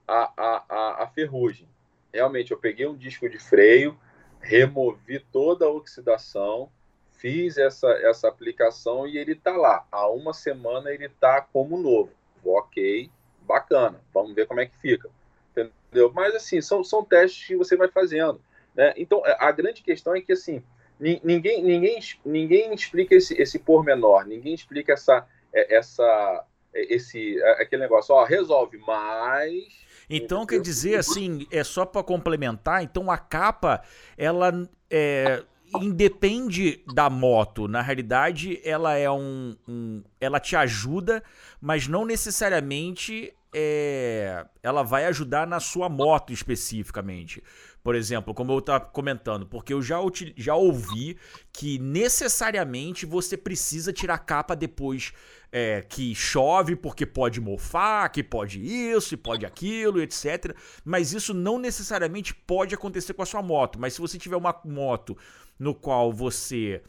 a, a, a, a ferrugem. Realmente, eu peguei um disco de freio, removi toda a oxidação, fiz essa, essa aplicação e ele está lá. Há uma semana ele está como novo. Ok, bacana. Vamos ver como é que fica. Entendeu? Mas assim, são, são testes que você vai fazendo. Né? Então, a grande questão é que assim, ninguém, ninguém, ninguém explica esse, esse pormenor, ninguém explica essa, é, essa, é, esse, é, aquele negócio, ó, resolve, mas. Então quer dizer assim, é só para complementar, então a capa ela é, independe da moto. Na realidade, ela é um, um, ela te ajuda, mas não necessariamente é, ela vai ajudar na sua moto especificamente. Por exemplo, como eu estava comentando, porque eu já, já ouvi que necessariamente você precisa tirar capa depois é, que chove, porque pode mofar, que pode isso, e pode aquilo, etc. Mas isso não necessariamente pode acontecer com a sua moto. Mas se você tiver uma moto no qual você.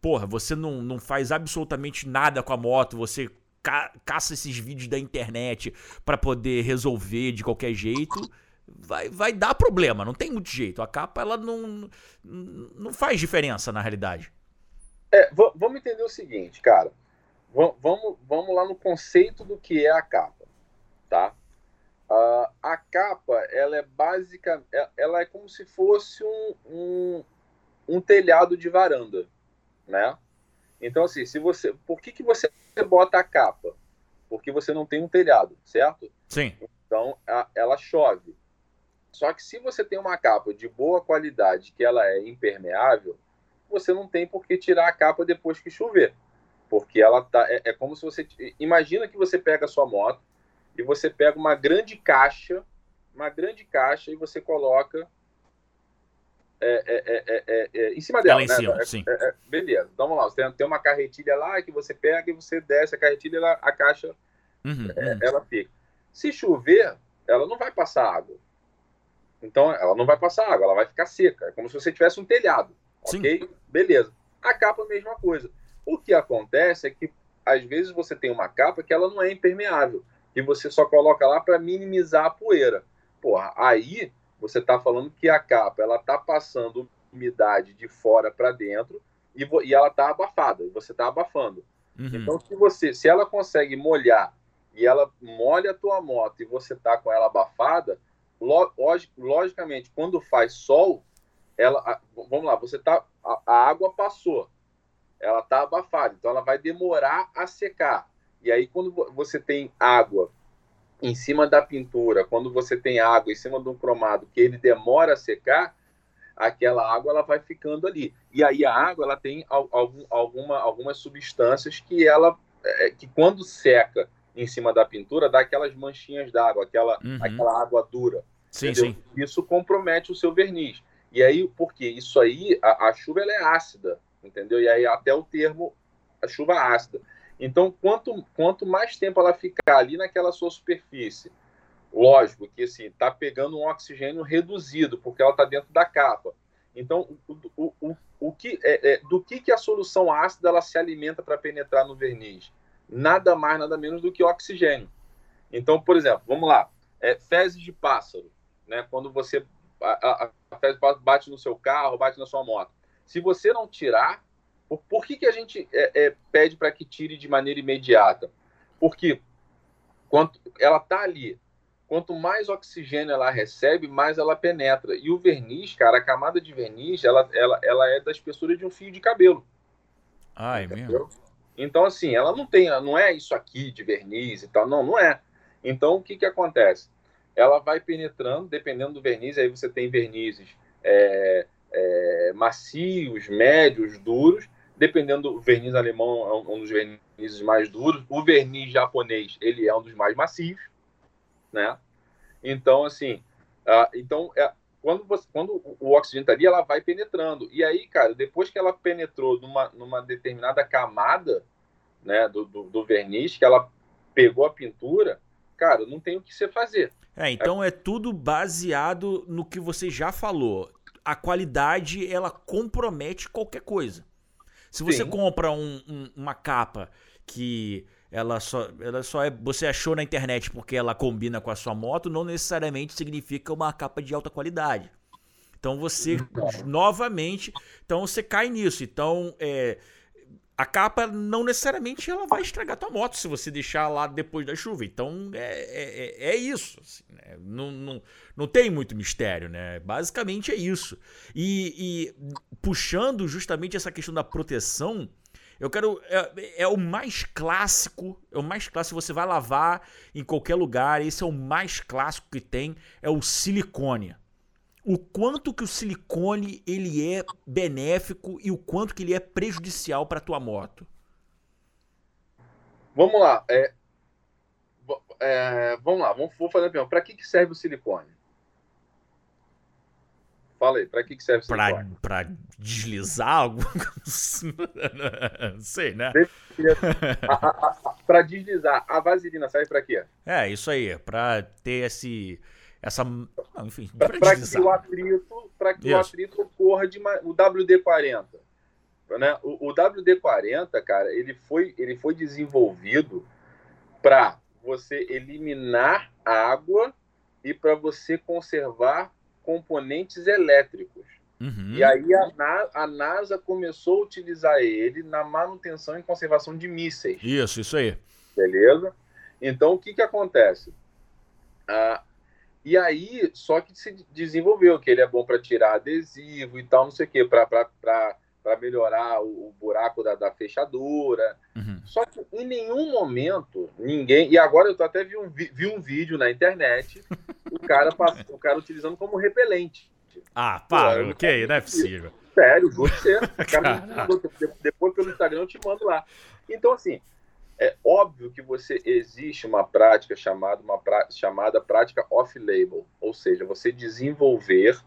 Porra, você não, não faz absolutamente nada com a moto, você ca caça esses vídeos da internet para poder resolver de qualquer jeito vai, vai dar problema, não tem muito jeito. A capa ela não, não faz diferença na realidade. É, vamos entender o seguinte, cara. V vamos, vamos lá no conceito do que é a capa, tá? Uh, a capa, ela é básica, é, ela é como se fosse um, um, um telhado de varanda, né? Então, assim, se você, por que, que você bota a capa? Porque você não tem um telhado, certo? Sim. Então, a, ela chove. Só que se você tem uma capa de boa qualidade, que ela é impermeável, você não tem por que tirar a capa depois que chover. Porque ela tá. É, é como se você. Imagina que você pega a sua moto e você pega uma grande caixa, uma grande caixa, e você coloca é, é, é, é em cima dela. Ela em cima, sim. beleza, então vamos lá. Você tem, tem, uma carretilha lá que você pega e você desce a carretilha ela, a caixa uhum, uhum. ela fica. Se chover, ela não vai passar água. Então ela não vai passar água, ela vai ficar seca. É como se você tivesse um telhado. Sim. Ok? Beleza. A capa, a mesma coisa. O que acontece é que às vezes você tem uma capa que ela não é impermeável. E você só coloca lá para minimizar a poeira. Porra, aí você está falando que a capa ela está passando umidade de fora para dentro e, e ela está abafada, você está abafando. Uhum. Então, se você, se ela consegue molhar e ela molha a tua moto e você está com ela abafada, logicamente, quando faz sol, ela, vamos lá, você tá, a, a água passou, ela está abafada, então ela vai demorar a secar. E aí, quando você tem água em cima da pintura, quando você tem água em cima de um cromado que ele demora a secar, aquela água ela vai ficando ali. E aí a água ela tem algum, alguma, algumas substâncias que ela é, que quando seca em cima da pintura dá aquelas manchinhas d'água, aquela, uhum. aquela água dura. Sim, sim. Isso compromete o seu verniz. E aí, porque isso aí, a, a chuva ela é ácida, entendeu? E aí até o termo a chuva ácida. Então, quanto, quanto mais tempo ela ficar ali naquela sua superfície, lógico que assim, tá pegando um oxigênio reduzido, porque ela está dentro da capa. Então, o, o, o, o que, é, é, do que, que a solução ácida ela se alimenta para penetrar no verniz? nada mais, nada menos do que oxigênio. Então, por exemplo, vamos lá, é, fezes de pássaro, né? Quando você a, a, a fezes pássaro bate no seu carro, bate na sua moto. Se você não tirar, por, por que, que a gente é, é, pede para que tire de maneira imediata? Porque quanto ela está ali, quanto mais oxigênio ela recebe, mais ela penetra. E o verniz, cara, a camada de verniz, ela, ela, ela é da espessura de um fio de cabelo. Ah, é mesmo? Então, assim, ela não tem, não é isso aqui de verniz e tal, não, não é. Então, o que, que acontece? Ela vai penetrando, dependendo do verniz, aí você tem vernizes é, é, macios, médios, duros, dependendo do verniz alemão, é um dos vernizes mais duros. O verniz japonês, ele é um dos mais macios, né? Então, assim, uh, então, é, quando, você, quando o oxigênio está ali, ela vai penetrando. E aí, cara, depois que ela penetrou numa, numa determinada camada né, do, do, do verniz, que ela pegou a pintura, cara, não tem o que você fazer. É, então é tudo baseado no que você já falou. A qualidade, ela compromete qualquer coisa. Se você Sim. compra um, um, uma capa que ela só, ela só é. Você achou na internet porque ela combina com a sua moto, não necessariamente significa uma capa de alta qualidade. Então você, novamente, então você cai nisso. Então, é, a capa não necessariamente ela vai estragar tua moto se você deixar lá depois da chuva. Então é, é, é, é isso. Assim, né? não, não, não tem muito mistério, né? Basicamente é isso. E, e puxando justamente essa questão da proteção, eu quero. É, é, o mais clássico. É o mais clássico. Você vai lavar em qualquer lugar. Esse é o mais clássico que tem. É o silicone o quanto que o silicone ele é benéfico e o quanto que ele é prejudicial para a tua moto. Vamos lá. É, é, vamos lá, vamos, vou fazer a pergunta. Para que, que serve o silicone? Fala aí, para que, que serve o silicone? Para deslizar algo? <laughs> Não sei, né? Para deslizar. A vaselina serve para quê? É, isso aí. Para ter esse essa. Não, enfim, para que o atrito, para que Isso. o atrito ocorra de uma, o WD-40. Né? O, o, WD-40, cara, ele foi, ele foi desenvolvido para você eliminar água e para você conservar componentes elétricos. Uhum. E aí a, a, NASA começou a utilizar ele na manutenção e conservação de mísseis. Isso, isso aí. Beleza? Então o que, que acontece? Ah, e aí, só que se desenvolveu que ele é bom para tirar adesivo e tal, não sei o quê, para melhorar o, o buraco da, da fechadura. Uhum. Só que em nenhum momento ninguém. E agora eu até vi um, vi um vídeo na internet, o cara, o cara utilizando como repelente. Ah, para, Pô, ok, não é possível. Sério, você. <laughs> depois pelo Instagram eu te mando lá. Então, assim, é óbvio que você existe uma prática chamada, uma pra, chamada prática off-label, ou seja, você desenvolver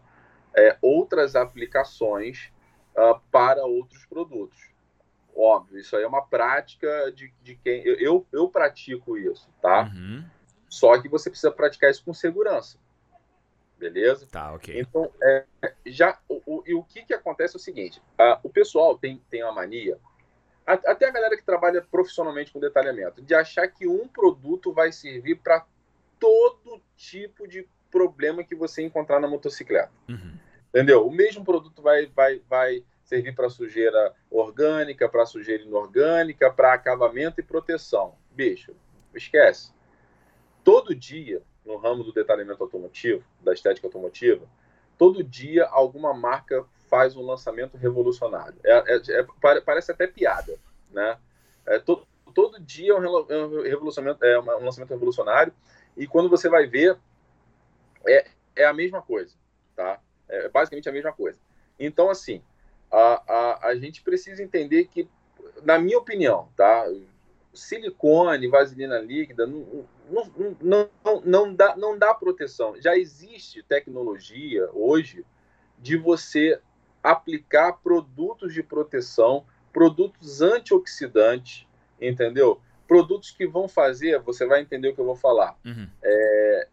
é, outras aplicações uh, para outros produtos. Óbvio, isso aí é uma prática de, de quem. Eu, eu, eu pratico isso, tá? Uhum. Só que você precisa praticar isso com segurança. Beleza? Tá, ok. Então, é, já, o, o, e o que, que acontece é o seguinte: uh, o pessoal tem, tem uma mania até a galera que trabalha profissionalmente com detalhamento, de achar que um produto vai servir para todo tipo de problema que você encontrar na motocicleta. Uhum. Entendeu? O mesmo produto vai, vai, vai servir para sujeira orgânica, para sujeira inorgânica, para acabamento e proteção. Bicho, esquece. Todo dia, no ramo do detalhamento automotivo, da estética automotiva, todo dia alguma marca faz um lançamento revolucionário. É, é, é, parece até piada, né? É, to, todo dia é um, é é um lançamento revolucionário e quando você vai ver, é, é a mesma coisa, tá? É basicamente a mesma coisa. Então, assim, a, a, a gente precisa entender que, na minha opinião, tá? Silicone, vaselina líquida, não, não, não, não, dá, não dá proteção. Já existe tecnologia hoje de você aplicar produtos de proteção, produtos antioxidantes, entendeu? Produtos que vão fazer, você vai entender o que eu vou falar, uhum. é,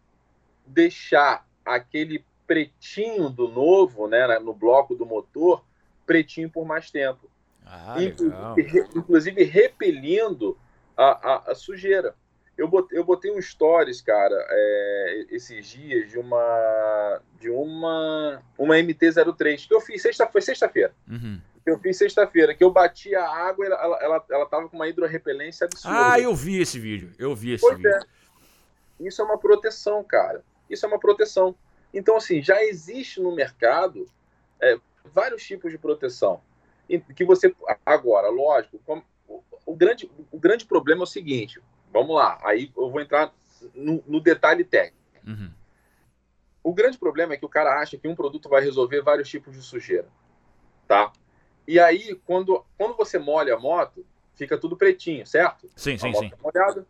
deixar aquele pretinho do novo, né, no bloco do motor, pretinho por mais tempo. Ah, inclusive, inclusive repelindo a, a, a sujeira. Eu botei, eu botei um stories, cara, é, esses dias de uma de uma uma MT-03 que eu fiz sexta foi sexta-feira. Uhum. Eu fiz sexta-feira que eu bati a água, ela, ela, ela, ela tava com uma hidrorrepelência absurda. Ah, eu vi esse vídeo. Eu vi esse Pois vídeo. é. Isso é uma proteção, cara. Isso é uma proteção. Então, assim, já existe no mercado é, vários tipos de proteção. Que você. Agora, lógico, como- o, o grande, o grande problema é o seguinte: vamos lá, aí eu vou entrar no, no detalhe técnico. Uhum. O grande problema é que o cara acha que um produto vai resolver vários tipos de sujeira. Tá? E aí, quando, quando você molha a moto, fica tudo pretinho, certo? Sim, a sim, sim. tá molhada.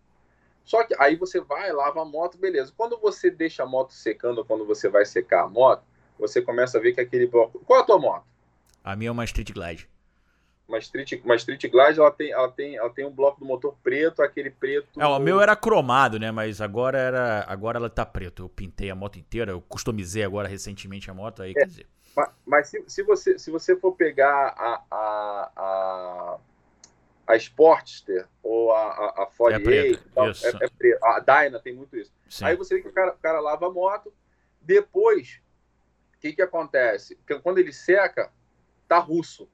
Só que aí você vai, lava a moto, beleza. Quando você deixa a moto secando, quando você vai secar a moto, você começa a ver que aquele bloco. Qual é a tua moto? A minha é uma Street Glide. Uma Street, uma Street Glide, ela tem, ela, tem, ela tem um bloco do motor preto, aquele preto. É, o meu era cromado, né? Mas agora era. Agora ela tá preto. Eu pintei a moto inteira, eu customizei agora recentemente a moto, aí quer dizer. Mas, mas se, se, você, se você for pegar a, a, a, a Sportster ou a, a, a Ford É preto, A, isso. é, é preto. A Dyna tem muito isso. Sim. Aí você vê que o cara, o cara lava a moto, depois, o que, que acontece? Porque quando ele seca, tá russo.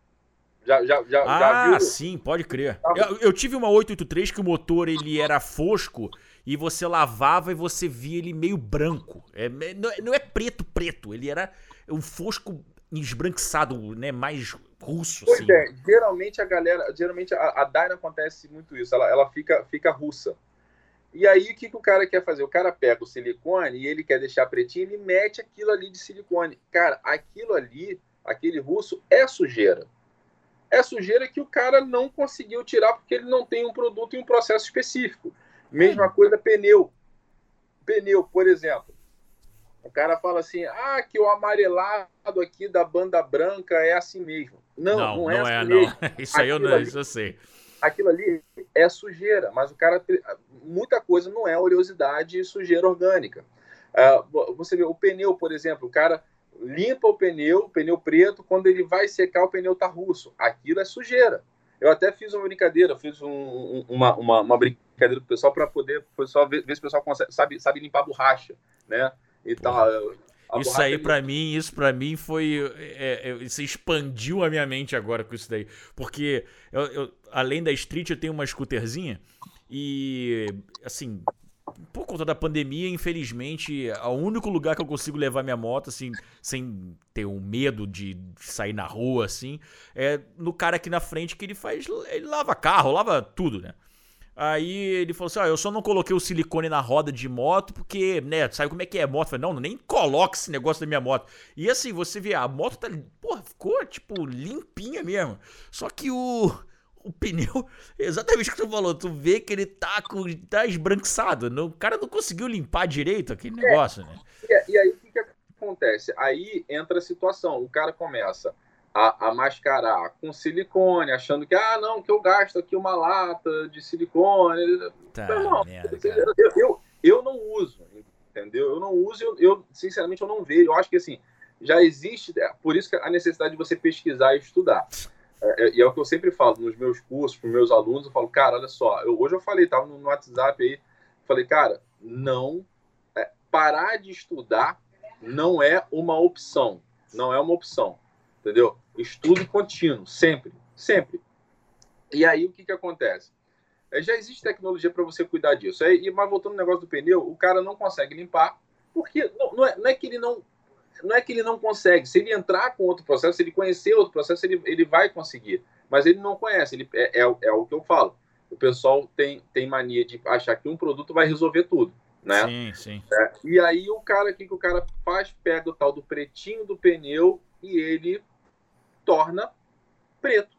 Já, já, já, já Ah, viu? sim, pode crer. Tá. Eu, eu tive uma 883 que o motor ele era fosco e você lavava e você via ele meio branco. É, não, é- não é preto, preto. Ele era um fosco esbranquiçado, né? Mais russo, Pois assim. é, geralmente a galera, geralmente a, a Dyna acontece muito isso, ela, ela fica, fica russa. E aí o que, que o cara quer fazer? O cara pega o silicone e ele quer deixar pretinho, ele mete aquilo ali de silicone. Cara, aquilo ali, aquele russo, é sujeira. É sujeira que o cara não conseguiu tirar porque ele não tem um produto e um processo específico. Mesma coisa pneu. Pneu, por exemplo. O cara fala assim: ah, que o amarelado aqui da banda branca é assim mesmo. Não, não, não, é não assim é, mesmo. não. <laughs> Isso aí eu, não, ali- isso eu sei. Aquilo ali é sujeira, mas o cara. Muita coisa não é oleosidade e sujeira orgânica. Ah, você vê, o pneu, por exemplo, o cara limpa o pneu, o pneu preto, quando ele vai secar, o pneu tá russo. Aquilo é sujeira. Eu até fiz uma brincadeira, eu fiz um- um- uma, uma, uma brincadeira pro pessoal para poder pessoal ver, ver se o pessoal consegue, sabe, sabe limpar borracha, né? E tal. A Isso aí ali- pra mim, isso para mim foi. é, é, isso expandiu a minha mente agora com isso daí. Porque eu, eu- além da Street, eu tenho uma scooterzinha e assim. Por conta da pandemia, infelizmente, o único lugar que eu consigo levar minha moto, assim, sem ter um medo de sair na rua, assim, é no cara aqui na frente que ele faz. Ele lava carro, lava tudo, né? Aí ele falou assim: ó, eu só não coloquei o silicone na roda de moto, porque, né, sabe como é que é moto? Eu falei, não, nem coloque esse negócio na minha moto. E assim, você vê, a moto tá, porra, ficou, tipo, limpinha mesmo. Só que o, o pneu, <laughs> exatamente o que tu falou, tu vê que ele tá, com, tá esbranquiçado. Não- O cara não conseguiu limpar direito aquele negócio, né? E, e aí o que, que acontece? Aí entra a situação, o cara começa a, a mascarar com silicone, achando que, ah, não, que eu gasto aqui uma lata de silicone. Tá, irmão, merda, eu, eu, eu, eu não uso, entendeu? Eu não uso, eu, eu, sinceramente eu não vejo. Eu acho que assim, já existe, é por isso que a necessidade de você pesquisar e estudar. É, é, e é o que eu sempre falo nos meus cursos, para meus alunos, eu falo, cara, olha só, eu, hoje eu falei, tava no, no WhatsApp aí, falei, cara, não, é, parar de estudar não é uma opção, não é uma opção, entendeu? Estudo contínuo, sempre, sempre. E aí o que que acontece? É, já existe tecnologia para você cuidar disso. Aí, mas voltando no negócio do pneu, o cara não consegue limpar, porque não, não, é, não é que ele não não é que ele não consegue. Se ele entrar com outro processo, se ele conhecer outro processo, ele, ele vai conseguir. Mas ele não conhece. Ele, é, é, é o que eu falo. O pessoal tem, tem mania de achar que um produto vai resolver tudo. Né? Sim, sim. É, E aí o cara, o que, que o cara faz? Pega o tal do pretinho do pneu e ele torna preto.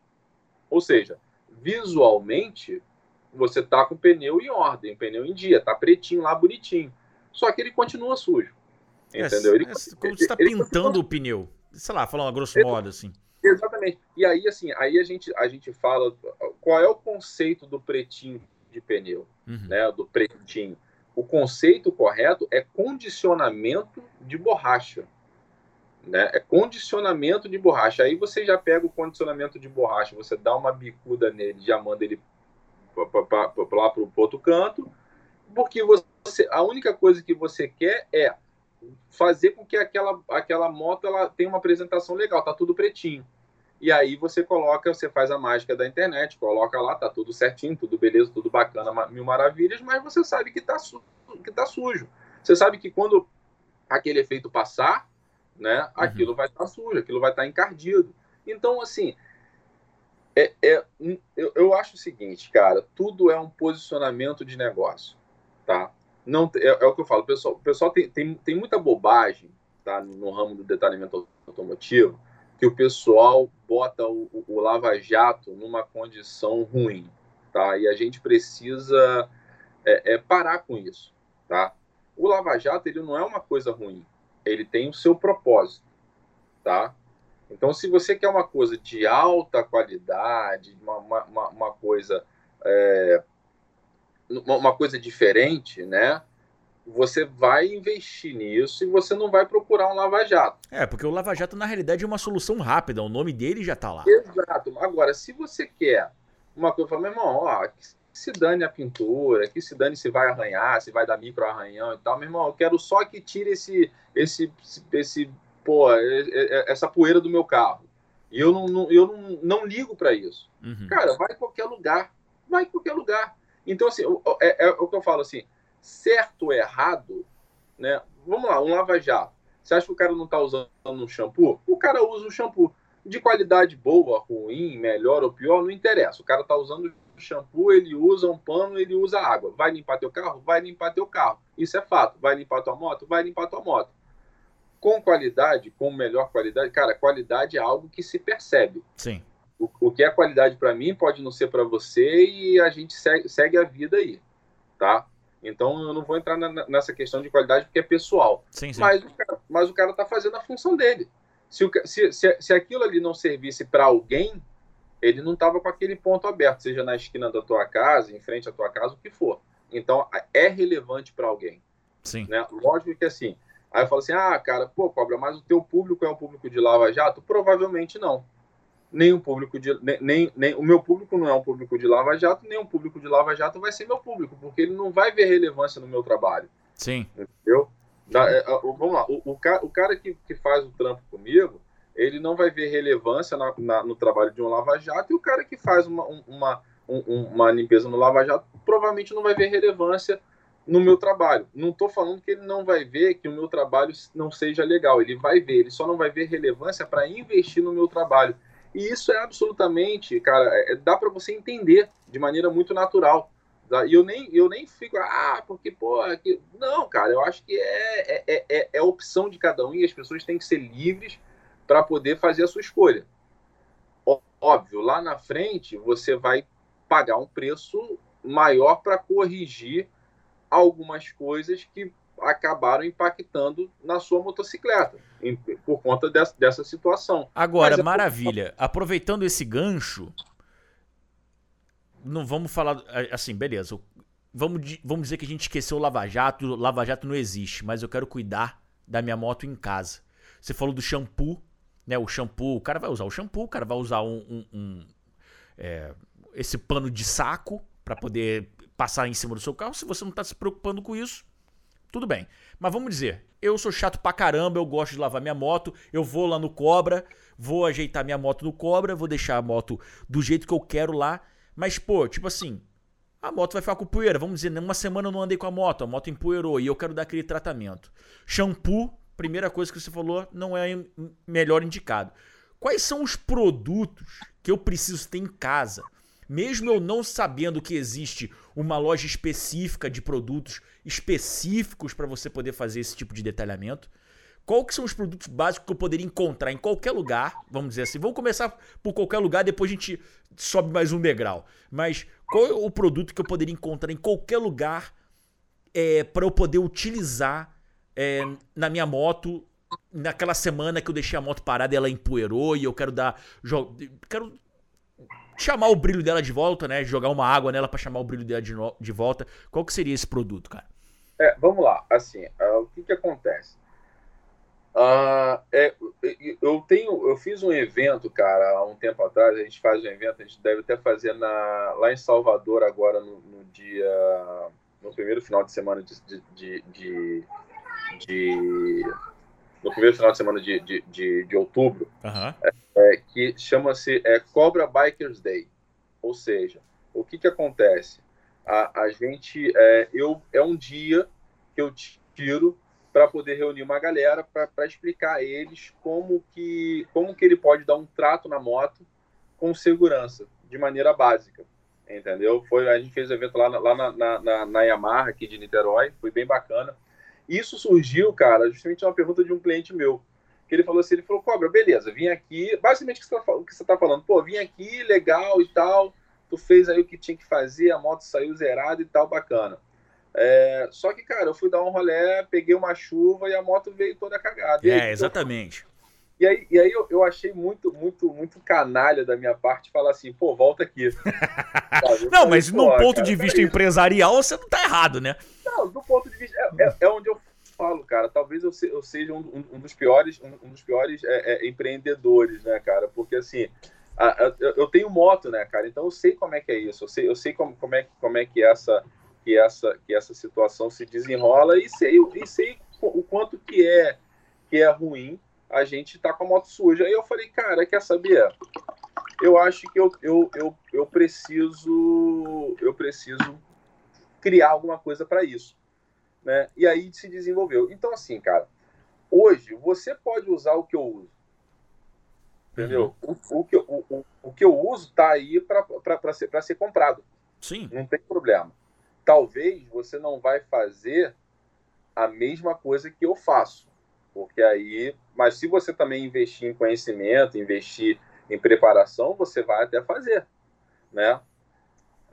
Ou seja, visualmente você tá com o pneu em ordem, o pneu em dia, tá pretinho lá, bonitinho. Só que ele continua sujo. Entendeu? É, Ele, é, como você tá ele- pintando o pneu. Sei lá, falando a grosso Ele- modo, assim. Exatamente. E aí, assim, aí a gente, a gente fala qual é o conceito do pretinho de pneu, Uhum. né? Do pretinho. O conceito correto é condicionamento de borracha. Né? É condicionamento de borracha. Aí você já pega o condicionamento de borracha, você dá uma bicuda nele, já manda ele lá para o outro canto, porque você, a única coisa que você quer é fazer com que aquela, aquela moto ela tenha uma apresentação legal, tá tudo pretinho. E aí você coloca, você faz a mágica da internet, coloca lá, tá tudo certinho, tudo beleza, tudo bacana, mil maravilhas, mas você sabe que tá, que tá sujo. Você sabe que quando aquele efeito passar, né, uhum. aquilo vai estar tá sujo, aquilo vai estar tá encardido. Então, assim, é, é, eu, eu acho o seguinte, cara, tudo é um posicionamento de negócio, tá? Não, é, é o que eu falo, o pessoal, o pessoal tem, tem, tem muita bobagem tá, no ramo do detalhamento automotivo, que o pessoal bota o, o Lava Jato numa condição ruim, tá? E a gente precisa é, é, parar com isso, tá? O Lava Jato ele não é uma coisa ruim, ele tem o seu propósito, tá? Então, se você quer uma coisa de alta qualidade, uma, uma, uma coisa é, uma coisa diferente, né? Você vai investir nisso e você não vai procurar um lava-jato. É, porque o lava-jato na realidade é uma solução rápida, o nome dele já tá lá. Exato. Agora, se você quer uma coisa, meu irmão, ó, que se dane a pintura, que se dane se vai arranhar, se vai dar micro arranhão e tal, meu irmão, eu quero só que tire esse, esse, esse, pô, essa poeira do meu carro. E eu não, não eu não, não ligo para isso. Uhum. Cara, vai em qualquer lugar. Vai em qualquer lugar. Então, assim, é, é, o que eu falo assim, certo ou errado, né? Vamos lá, um lava-jato. Você acha que o cara não está usando um shampoo? O cara usa um shampoo. De qualidade boa, ruim, melhor ou pior, não interessa. O cara está usando shampoo, ele usa um pano, ele usa água. Vai limpar teu carro? Vai limpar teu carro. Isso é fato. Vai limpar tua moto? Vai limpar tua moto. Com qualidade, com melhor qualidade, cara, qualidade é algo que se percebe. Sim o, o que é qualidade para mim pode não ser para você e a gente segue, segue, a vida aí, tá? Então eu não vou entrar na, nessa questão de qualidade porque é pessoal. Sim, sim. Mas, o cara, mas o cara tá fazendo a função dele. Se, o, se, se, se aquilo ali não servisse para alguém, ele não tava com aquele ponto aberto, seja na esquina da tua casa, em frente à tua casa, o que for. Então é relevante para alguém. Sim. Né? Lógico que assim. Aí eu falo assim: ah, cara, pô, cobra, mas o teu público é um público de lava-jato? Provavelmente não nem o público de nem, nem o meu público não é um público de Lava Jato, nem um público de Lava Jato vai ser meu público, porque ele não vai ver relevância no meu trabalho. Sim. Entendeu? É, vamos lá, o, o, cara, o cara que, que faz o trampo comigo, ele não vai ver relevância na, na, no trabalho de um Lava Jato, e o cara que faz uma, uma, um, uma limpeza no Lava Jato provavelmente não vai ver relevância no meu trabalho. Não estou falando que ele não vai ver que o meu trabalho não seja legal, ele vai ver, ele só não vai ver relevância para investir no meu trabalho. E isso é absolutamente, cara, é, dá para você entender de maneira muito natural. Tá? E eu nem, eu nem fico, ah, porque, pô, aqui... não, cara, eu acho que é, é, é, é, é opção de cada um e as pessoas têm que ser livres para poder fazer a sua escolha. Óbvio, lá na frente você vai pagar um preço maior para corrigir algumas coisas que acabaram impactando na sua motocicleta em, por conta dessa, dessa situação. Agora, é maravilha. Por... Aproveitando esse gancho, não vamos falar assim, beleza. Vamos, vamos dizer que a gente esqueceu o Lava Jato. O Lava Jato não existe, mas eu quero cuidar da minha moto em casa. Você falou do shampoo, né? O shampoo, o cara vai usar o shampoo, o cara vai usar um, um, um é, esse pano de saco para poder passar em cima do seu carro. Se você não está se preocupando com isso, tudo bem. Mas vamos dizer, eu sou chato pra caramba, eu gosto de lavar minha moto, eu vou lá no Cobra, vou ajeitar minha moto no Cobra, vou deixar a moto do jeito que eu quero lá. Mas, pô, tipo assim, a moto vai ficar com poeira. Vamos dizer, uma semana eu não andei com a moto, a moto empoeirou e eu quero dar aquele tratamento. Shampoo, primeira coisa que você falou, não é melhor indicado. Quais são os produtos que eu preciso ter em casa? Mesmo eu não sabendo que existe uma loja específica de produtos específicos para você poder fazer esse tipo de detalhamento. Qual que são os produtos básicos que eu poderia encontrar em qualquer lugar? Vamos dizer assim, vamos começar por qualquer lugar, depois a gente sobe mais um degrau. Mas qual é o produto que eu poderia encontrar em qualquer lugar é, para eu poder utilizar é, na minha moto naquela semana que eu deixei a moto parada ela empoeirou e eu quero dar. Quero chamar o brilho dela de volta, né? Jogar uma água nela para chamar o brilho dela de, no... de volta. Qual que seria esse produto, cara? É, vamos lá, assim, uh, o que que acontece? Uh, é, eu tenho, eu fiz um evento, cara, há um tempo atrás. A gente faz um evento, a gente deve até fazer na, lá em Salvador agora no, no dia, no primeiro final de semana de, de, de, de no primeiro final de semana de, de, de, de outubro, uhum. é, é, que chama-se é, Cobra Bikers Day. Ou seja, o que, que acontece? A, a gente, é, eu, é um dia que eu tiro para poder reunir uma galera para explicar a eles como que, como que ele pode dar um trato na moto com segurança, de maneira básica. Entendeu? Foi, a gente fez o evento lá, lá na, na, na, na Yamaha, aqui de Niterói, foi bem bacana. Isso surgiu, cara, justamente uma pergunta de um cliente meu. Que ele falou assim: ele falou, Cobra, beleza, vim aqui. Basicamente o que você está tá falando, pô, vim aqui, legal e tal. Tu fez aí o que tinha que fazer, a moto saiu zerada e tal, bacana. É, só que, cara, eu fui dar um rolé, peguei uma chuva e a moto veio toda cagada. É, aí, exatamente. E aí, e aí eu, eu, achei muito, muito, muito canalha da minha parte falar assim, pô, volta aqui. <laughs> não, mas no ponto cara, de vista empresarial, você não tá errado, né? Não, do ponto de vista. É, é, é onde eu falo, cara. Talvez eu, se, eu seja um, um, dos piores, um, um dos piores é, é, empreendedores, né, cara? Porque assim. A, a, eu tenho moto, né, cara? Então eu sei como é que é isso. Eu sei, eu sei como, como, é, como é que essa que essa, que essa situação se desenrola e sei, e sei o quanto que é, que é ruim a gente tá com a moto suja. Aí eu falei, cara, quer saber? Eu acho que eu, eu, eu, eu preciso eu preciso criar alguma coisa para isso. Né? E aí se desenvolveu. Então, assim, cara, hoje você pode usar o que eu uso. Entendeu? Uhum. O, o, que, o, o, o que eu uso tá aí para ser, ser comprado. Sim. Não tem problema talvez você não vai fazer a mesma coisa que eu faço. Porque aí, mas se você também investir em conhecimento, investir em preparação, você vai até fazer, né?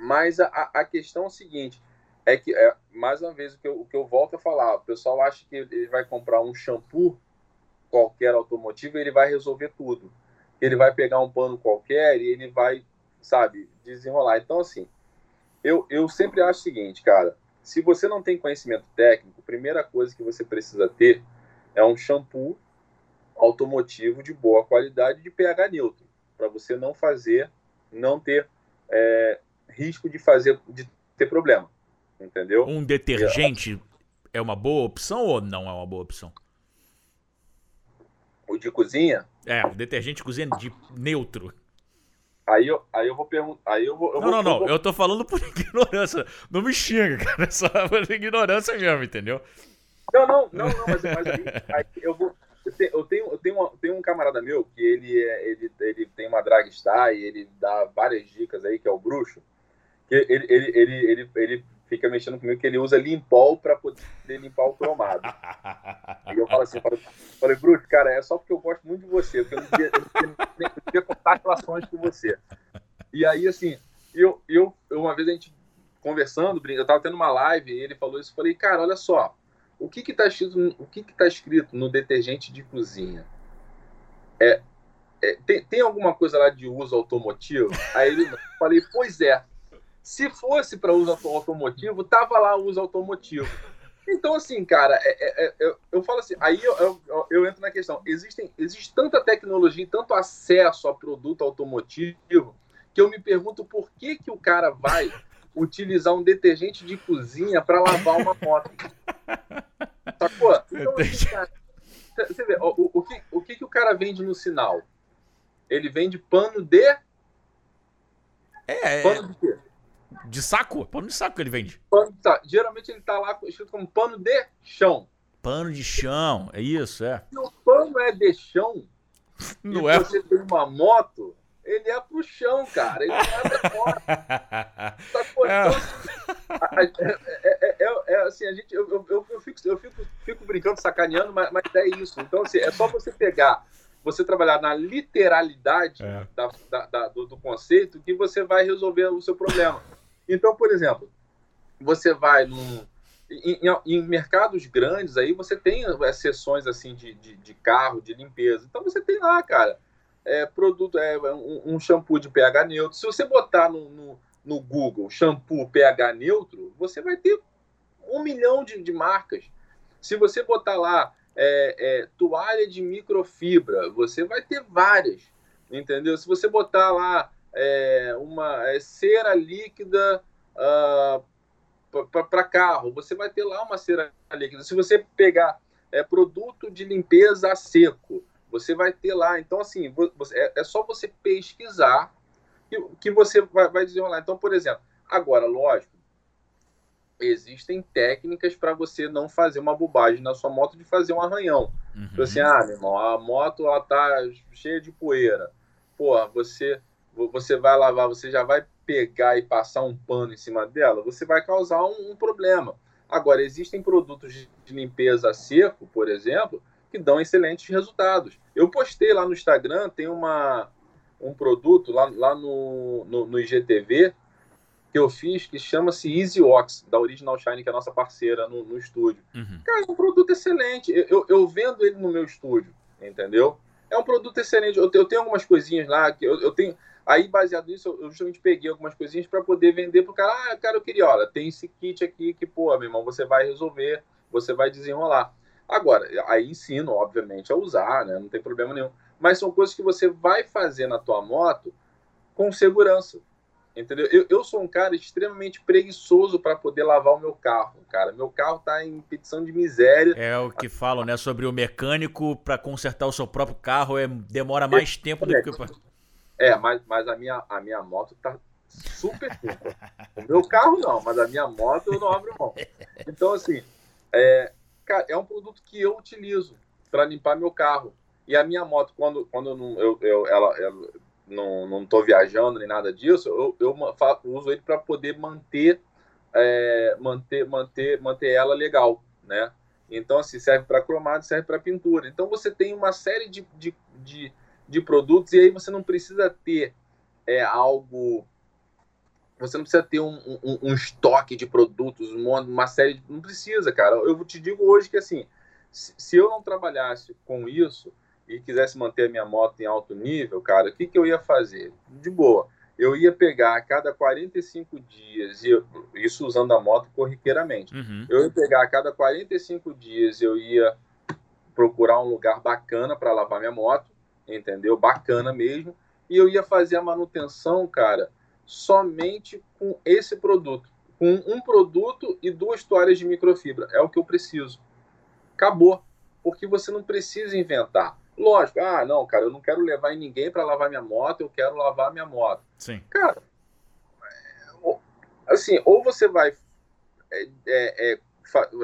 Mas a, a questão é o seguinte, é que, é, mais uma vez, o que, eu, o que eu volto a falar, o pessoal acha que ele vai comprar um shampoo qualquer automotivo ele vai resolver tudo. Ele vai pegar um pano qualquer e ele vai, sabe, desenrolar. Então, assim, eu, eu sempre acho o seguinte, cara. Se você não tem conhecimento técnico, a primeira coisa que você precisa ter é um shampoo automotivo de boa qualidade de pH neutro, para você não fazer, não ter é, risco de fazer, de ter problema, entendeu? Um detergente é uma boa opção ou não é uma boa opção? O de cozinha? É, o detergente cozinha de neutro. Aí eu, aí eu vou perguntar. Aí eu vou. Eu não, vou, não, não. Eu, vou... eu tô falando por <laughs> ignorância. Não me xinga, cara. <laughs> Só por ignorância mesmo, entendeu? Não, não, não, não mas, mas aí, aí, eu vou. Eu tenho, eu tenho, eu tenho, um camarada meu que ele, é, ele, ele tem uma dragstar e ele dá várias dicas aí, que é o bruxo. Que ele, ele, ele, ele, ele fica mexendo comigo que ele usa limpol para poder limpar o cromado. <laughs> e eu falo assim, falei, falei, Bruto, cara, é só porque eu gosto muito de você, porque eu não queria, eu contar relações com você. E aí, assim, eu, eu, uma vez a gente conversando, eu tava tendo uma live e ele falou isso, eu falei, cara, olha só, o que que tá escrito, o que que tá escrito no detergente de cozinha? É, é tem, tem alguma coisa lá de uso automotivo? Aí ele, falei, pois é, se fosse para uso automotivo, tava lá o uso automotivo. Então, assim, cara, é, é, é, eu, eu, falo assim, aí eu, eu, eu, entro na questão. Existem, existe tanta tecnologia e tanto acesso a produto automotivo que eu me pergunto por que, que o cara vai utilizar um detergente de cozinha para lavar uma moto. Sacou? <laughs> Então, assim, cara, você vê, o, o, que, o que, que o cara vende no sinal? Ele vende pano de. É, é. Pano de quê? De saco? Pano de saco que ele vende. Pano de saco. Geralmente ele tá lá escrito como pano de chão. Pano de chão, é isso, é. Se o pano é de chão, <laughs> não é? você tem uma moto, ele é pro chão, cara. Ele não é pra fora. Sacou? É. Então, é, é, é, assim, a gente, eu, eu, eu, fico, eu fico, fico brincando, sacaneando, mas, mas é isso. Então, assim, é só você pegar você trabalhar na literalidade é. da, da, da, do, do, conceito que você vai resolver o seu problema. Então, por exemplo, você vai num, em, em, mercados grandes aí você tem é, sessões assim de, de, de, carro, de limpeza. Então você tem lá, cara, é, produto, é, um, um shampoo de pH neutro. Se você botar no, no, no, Google shampoo pH neutro, você vai ter um milhão de, de marcas. Se você botar lá é, é, toalha de microfibra, você vai ter várias, entendeu? Se você botar lá é, uma é, cera líquida uh, ah, para carro, você vai ter lá uma cera líquida. Se você pegar é, produto de limpeza a seco, você vai ter lá. Então, assim, você, é, é, só você pesquisar que, que você vai, vai desenrolar. Então, por exemplo, agora, lógico, existem técnicas para você não fazer uma bobagem na sua moto de fazer um arranhão. Uhum. Então, assim, ah, meu irmão, a moto ela tá cheia de poeira. Pô, você você vai lavar, você já vai pegar e passar um pano em cima dela, você vai causar um, um problema. Agora, existem produtos de limpeza seco, por exemplo, que dão excelentes resultados. Eu postei lá no Instagram, tem uma, um produto lá, lá no, no, no IGTV que eu fiz que chama-se Easy Ox, da Original Shine, que é a nossa parceira no, no estúdio. Uhum. Cara, é um produto excelente. Eu, eu, eu, vendo ele no meu estúdio, entendeu? É um produto excelente. Eu, eu tenho algumas coisinhas lá que eu, eu tenho. Aí, baseado nisso, eu justamente peguei algumas coisinhas para poder vender para o cara. Ah, cara, eu queria, olha, tem esse kit aqui que, pô, meu irmão, você vai resolver, você vai desenrolar. Agora, aí ensino, obviamente, a usar, né? Não tem problema nenhum. Mas são coisas que você vai fazer na tua moto com segurança. Entendeu? Eu, eu sou um cara extremamente preguiçoso para poder lavar o meu carro, cara. Meu carro tá em petição de miséria. É o que falam, né? Sobre o mecânico para consertar o seu próprio carro é, demora mais tempo do que. É, mas, mas a, minha, a minha moto tá super simples. o meu carro não, mas a minha moto eu não abro mão. Então, assim, é, é um produto que eu utilizo para limpar meu carro. E a minha moto, quando, quando eu, eu, eu ela, ela não, não tô viajando nem nada disso, eu, eu uso ele para poder manter, é, manter, manter, manter ela legal, né? Então, assim, serve para cromado, serve para pintura. Então, você tem uma série de, de, de, de, produtos e aí você não precisa ter é, algo... Você não precisa ter um, um, um estoque de produtos, uma, série de... Não precisa, cara. Eu te digo hoje que, assim, se, se eu não trabalhasse com isso e quisesse manter a minha moto em alto nível, cara, o que, que eu ia fazer? De boa. Eu ia pegar a cada 45 dias, e isso usando a moto corriqueiramente. Uhum. Eu ia pegar a cada 45 dias, eu ia procurar um lugar bacana para lavar minha moto, entendeu? Bacana mesmo. E eu ia fazer a manutenção, cara, somente com esse produto. Com um produto e duas toalhas de microfibra. É o que eu preciso. Acabou. Porque você não precisa inventar. Lógico, ah, não, cara, eu não quero levar em ninguém para lavar minha moto, eu quero lavar minha moto. Sim. Cara, assim, ou você vai é, é, é,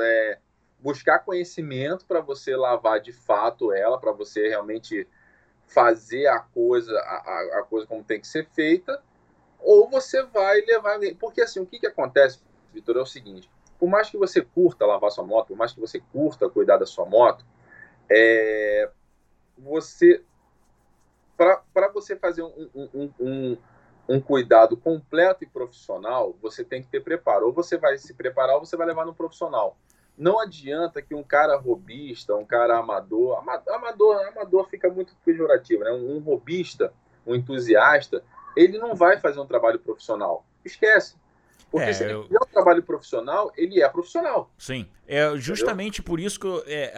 é buscar conhecimento para você lavar de fato ela, para você realmente fazer a coisa, a, a, coisa como tem que ser feita, ou você vai levar. Porque assim, o que, que acontece, Vitor, é o seguinte: por mais que você curta lavar sua moto, por mais que você curta cuidar da sua moto, é, você para você fazer um, um, um, um, cuidado completo e profissional, você tem que ter preparo. Ou você vai se preparar ou você vai levar no profissional. Não adianta que um cara robista, um cara amador, amador, amador fica muito pejorativo, né? Um, um robista, um entusiasta, ele não vai fazer um trabalho profissional. Esquece. Porque é, se ele eu... um trabalho profissional, ele é profissional. Sim. É justamente Entendeu? por isso que eu, é,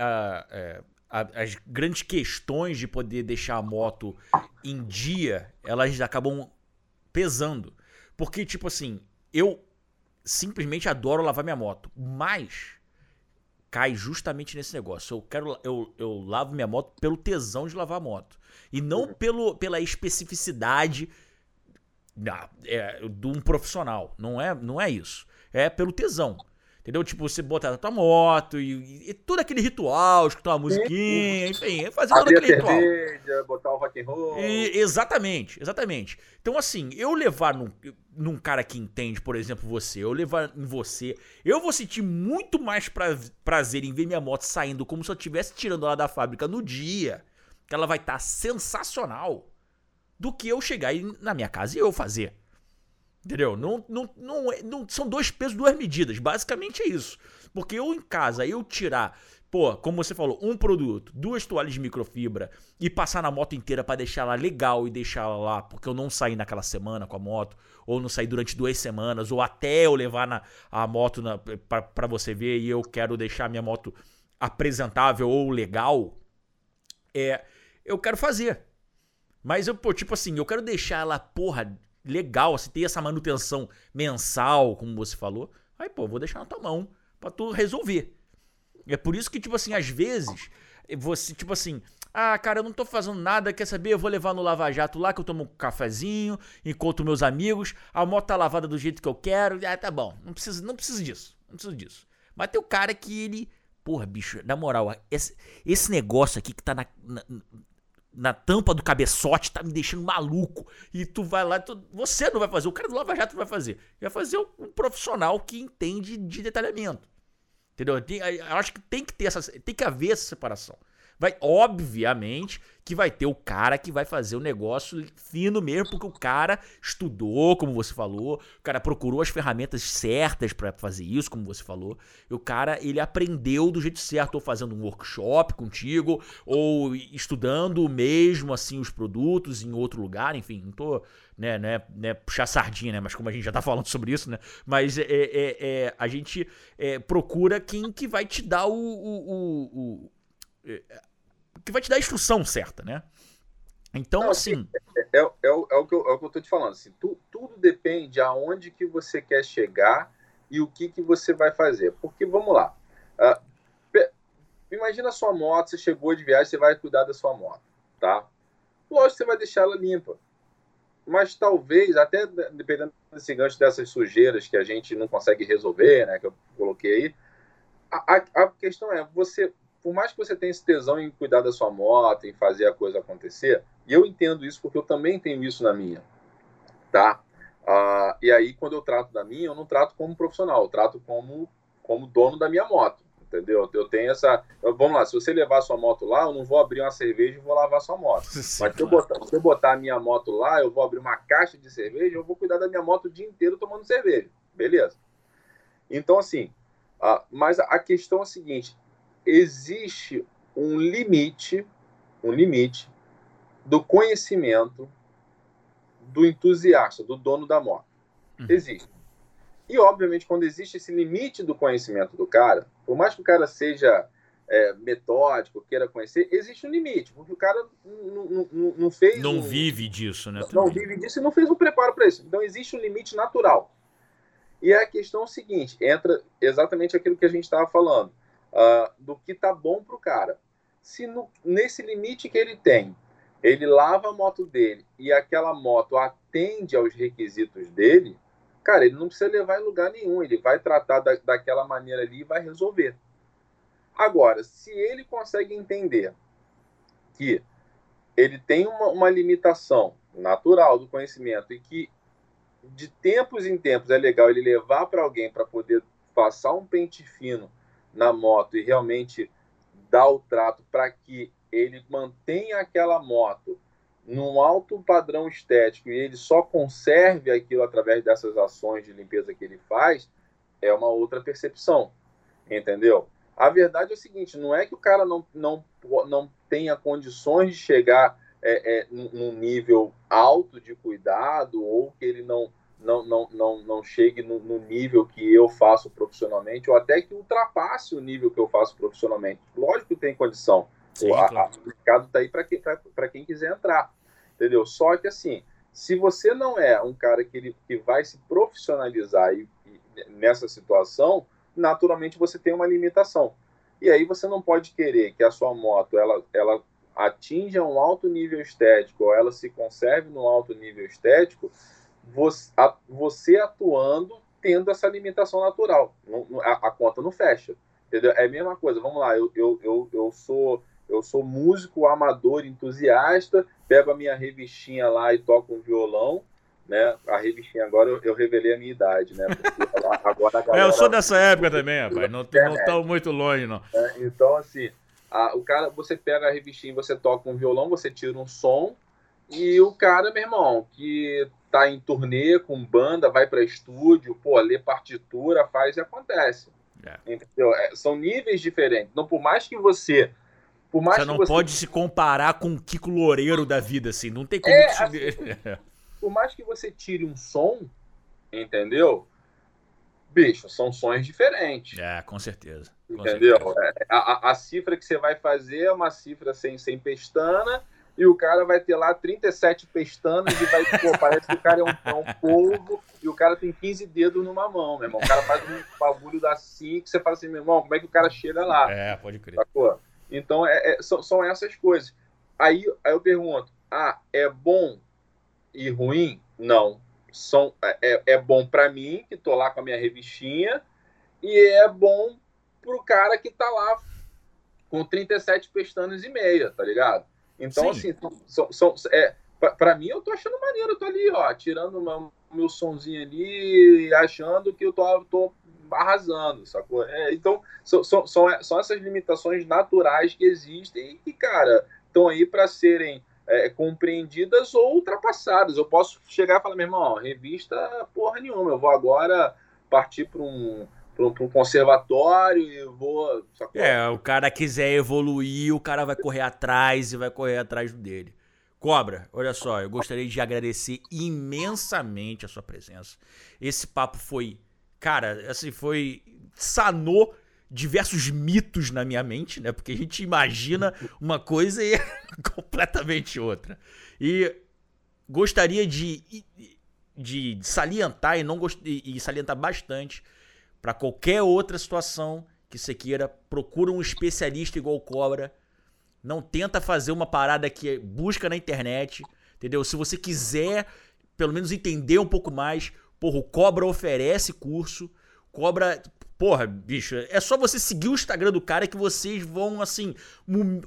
é, as grandes questões de poder deixar a moto em dia, elas acabam pesando. Porque, tipo assim, eu simplesmente adoro lavar minha moto, mas cai justamente nesse negócio. Eu quero eu, eu lavo minha moto pelo tesão de lavar a moto e não uhum. pelo, pela especificidade da, é, de um profissional. Não é, não é isso. É pelo tesão. Entendeu? Tipo, você botar a tua moto e, e, todo aquele ritual, escutar uma musiquinha, enfim, fazer todo aquele ritual. Cerveja, botar o rock and roll. E, exatamente, exatamente. Então, assim, eu levar num, num cara que entende, por exemplo, você, eu levar em você, eu vou sentir muito mais pra, prazer em ver minha moto saindo como se eu estivesse tirando ela da fábrica no dia, que ela vai estar tá sensacional, do que eu chegar aí na minha casa e eu fazer. Entendeu? Não, não, não, é, não, são dois pesos, duas medidas. Basicamente é isso. Porque eu em casa, eu tirar, pô, como você falou, um produto, duas toalhas de microfibra e passar na moto inteira para deixar ela legal e deixar ela lá, porque eu não saí naquela semana com a moto, ou não saí durante duas semanas, ou até eu levar na, a moto para você ver e eu quero deixar minha moto apresentável ou legal, é, eu quero fazer. Mas eu, pô, tipo assim, eu quero deixar ela, porra, legal, assim, ter essa manutenção mensal, como você falou. Aí, pô, vou deixar na tua mão pra tu resolver. É por isso que, tipo assim, às vezes, você, tipo assim, ah, cara, eu não tô fazendo nada, quer saber? Eu vou levar no Lava Jato lá que eu tomo um cafezinho, encontro meus amigos, a moto tá lavada do jeito que eu quero. Ah, tá bom, não precisa, não precisa disso, não precisa disso. Mas tem o cara que ele, porra, bicho, na moral, esse, esse negócio aqui que tá na, na, na tampa do cabeçote tá me deixando maluco. E tu vai lá, tu, você não vai fazer, o cara do Lava Jato vai fazer. Vai fazer um profissional que entende de detalhamento. Entendeu? Eu acho que tem que ter essa, tem que haver essa separação. Vai, obviamente, que vai ter o cara que vai fazer o negócio fino mesmo, porque o cara estudou, como você falou, o cara procurou as ferramentas certas para fazer isso, como você falou, e o cara ele aprendeu do jeito certo, ou fazendo um workshop contigo, ou estudando mesmo assim os produtos em outro lugar, enfim, não tô né, né, né, puxar sardinha, né? Mas como a gente já tá falando sobre isso, né? Mas é, é, é a gente é, procura quem que vai te dar o, o, o, que vai te dar a instrução certa, né? Então, Não, assim. É, é, é, é, o que eu, é o que eu tô te falando. Assim, tu, tudo depende aonde que você quer chegar e o que, que você vai fazer. Porque, vamos lá. Uh, imagina a sua moto, você chegou de viagem, você vai cuidar da sua moto, tá? Lógico, você vai deixar ela limpa. Mas talvez, até dependendo desse gancho dessas sujeiras que a gente não consegue resolver, né, que eu coloquei aí, a, a, a questão é, você por mais que você tenha esse tesão em cuidar da sua moto, em fazer a coisa acontecer, e eu entendo isso porque eu também tenho isso na minha, tá? Uh, e aí, quando eu trato da minha, eu não trato como profissional, eu trato como, como dono da minha moto, entendeu? Eu tenho essa... Eu, vamos lá, se você levar sua moto lá, eu não vou abrir uma cerveja e vou lavar sua moto. <laughs> Sim, Mas se eu, botar, se eu botar a minha moto lá, eu vou abrir uma caixa de cerveja, eu vou cuidar da minha moto o dia inteiro tomando cerveja, beleza? Então, assim, uh, mas a questão é a seguinte, existe um limite, um limite do conhecimento do entusiasta, do dono da moto. Uhum. Existe. E, obviamente, quando existe esse limite do conhecimento do cara, por mais que o cara seja é, metódico, queira conhecer, existe um limite, porque o cara não fez. Não um, vive disso, né? Não vive disso e não fez um preparo para isso. Então, existe um limite natural. E a questão é o seguinte: entra exatamente aquilo que a gente estava falando uh, do que tá bom para o cara. Se no, nesse limite que ele tem, ele lava a moto dele e aquela moto atende aos requisitos dele, cara, ele não precisa levar em lugar nenhum, ele vai tratar da, daquela maneira ali e vai resolver. Agora, se ele consegue entender que ele tem uma, uma limitação natural do conhecimento e que de tempos em tempos é legal ele levar para alguém para poder passar um pente fino na moto e realmente dar o trato para que ele mantenha aquela moto num alto padrão estético e ele só conserve aquilo através dessas ações de limpeza que ele faz, é uma outra percepção, entendeu? A verdade é o seguinte, não é que o cara não, não, não tenha condições de chegar é, é, num nível alto de cuidado ou que ele não, não, não, não, não chegue no, no, nível que eu faço profissionalmente, ou até que ultrapasse o nível que eu faço profissionalmente. Lógico que tem condição. Sim, o, claro. a, o mercado está aí para quem, quem quiser entrar. Entendeu? Só que assim, se você não é um cara que, ele, que vai se profissionalizar e, e, nessa situação, naturalmente você tem uma limitação. E aí você não pode querer que a sua moto ela, ela atinja um alto nível estético ou ela se conserve no alto nível estético você, atuando tendo essa limitação natural. A, a, conta não fecha. Entendeu? É a mesma coisa. Vamos lá, eu, eu, eu, eu sou eu sou músico amador entusiasta, pego a minha revistinha lá e toco um violão, né? A revistinha agora eu, eu revelei a minha idade, né? agora galera... <laughs> é, eu sou dessa <laughs> época também, rapaz. Não estou muito longe, não. É, então, assim, a, o cara, você pega a revistinha, você toca um violão, você tira um som, e o cara, meu irmão, que tá em turnê com banda, vai para estúdio, pô, lê partitura, faz e acontece. É. Entendeu? É, são níveis diferentes. Não, por mais que você. Por mais você não você... pode se comparar com o Kiko Loureiro da vida, assim. Não tem como. É, assim, <laughs> por mais que você tire um som, entendeu? bicho, são sonhos diferentes. É, com certeza. Com entendeu? Certeza. É, a, a, cifra que você vai fazer é uma cifra sem, sem pestana e o cara vai ter lá 37 pestanas e vai, pô, parece que o cara é um, é um polvo e o cara tem 15 dedos numa mão, meu irmão. O cara faz um bagulho da assim que você fala assim, meu irmão, como é que o cara chega lá? É, pode crer. Sacou? Então, é, é, são, são essas coisas. Aí, aí eu pergunto, ah, é bom e ruim? Não. São, é, é bom para mim, que tô lá com a minha revistinha, e é bom pro cara que tá lá com 37 pestanas e meia, tá ligado? Então, Sim. assim, são, são, é, para mim, eu tô achando maneiro, eu tô ali, ó, tirando o meu sonzinho ali e achando que eu tô, tô arrasando, sacou? É, então, são, são, são essas limitações naturais que existem e que, cara, estão aí para serem é, compreendidas ou ultrapassadas. Eu posso chegar e falar, meu irmão, revista porra nenhuma, eu vou agora partir para um para um conservatório e vou. Sacou? É, o cara quiser evoluir, o cara vai correr atrás e vai correr atrás dele. Cobra, olha só, eu gostaria de agradecer imensamente a sua presença. Esse papo foi, cara, assim, foi. sanou diversos mitos na minha mente, né? Porque a gente imagina uma coisa e <laughs> é completamente outra. E gostaria de, de salientar e não gost... e salientar bastante para qualquer outra situação que você queira, procura um especialista igual o Cobra. Não tenta fazer uma parada que busca na internet, entendeu? Se você quiser pelo menos entender um pouco mais, porra, o Cobra oferece curso. Cobra Porra, bicho, é só você seguir o Instagram do cara que vocês vão, assim,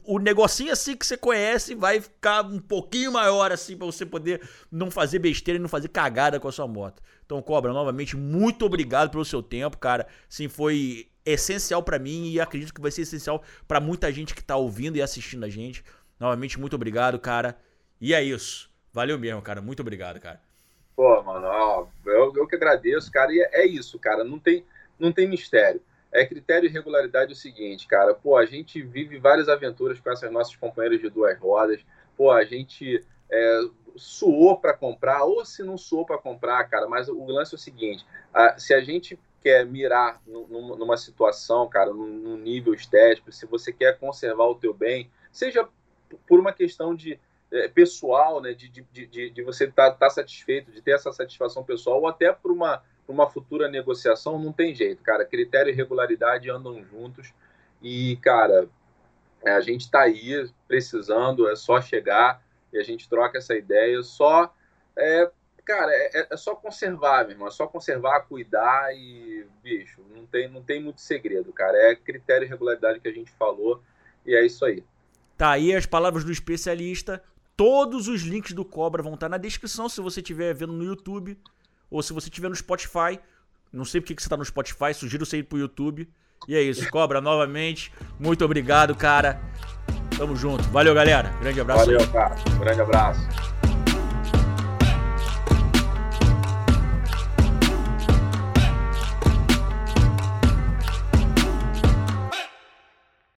o negocinho assim que você conhece vai ficar um pouquinho maior, assim, para você poder não fazer besteira e não fazer cagada com a sua moto. Então, Cobra, novamente, muito obrigado pelo seu tempo, cara. Sim, foi essencial para mim e acredito que vai ser essencial para muita gente que tá ouvindo e assistindo a gente. Novamente, muito obrigado, cara. E é isso. Valeu mesmo, cara. Muito obrigado, cara. Pô, mano, ó, eu, eu que agradeço, cara. E é, é isso, cara. Não tem não tem mistério. É critério e regularidade o seguinte, cara. Pô, a gente vive várias aventuras com essas nossas companheiras de duas rodas. Pô, a gente é, suou para comprar, ou se não suou para comprar, cara. Mas o lance é o seguinte: a, se a gente quer mirar numa situação, cara, num, nível estético, se você quer conservar o teu bem, seja por uma questão de é, pessoal, né, de, de, de, de você estar tá, tá satisfeito, de ter essa satisfação pessoal, ou até por uma uma futura negociação, não tem jeito, cara. Critério e regularidade andam juntos. E, cara, é, a gente está aí precisando, é só chegar e a gente troca essa ideia. Só, é, cara, é, é só conservar, meu irmão. É só conservar, cuidar e, bicho, não tem, não tem muito segredo, cara. É critério e regularidade que a gente falou e é isso aí. Tá aí as palavras do especialista. Todos os links do Cobra vão estar na descrição se você estiver vendo no YouTube ou se você estiver no Spotify. Não sei porque que você está no Spotify, sugiro você ir pro YouTube. E é isso, Cobra, novamente. Muito obrigado, cara. Tamo junto. Valeu, galera. Grande abraço. Valeu, cara. Grande abraço.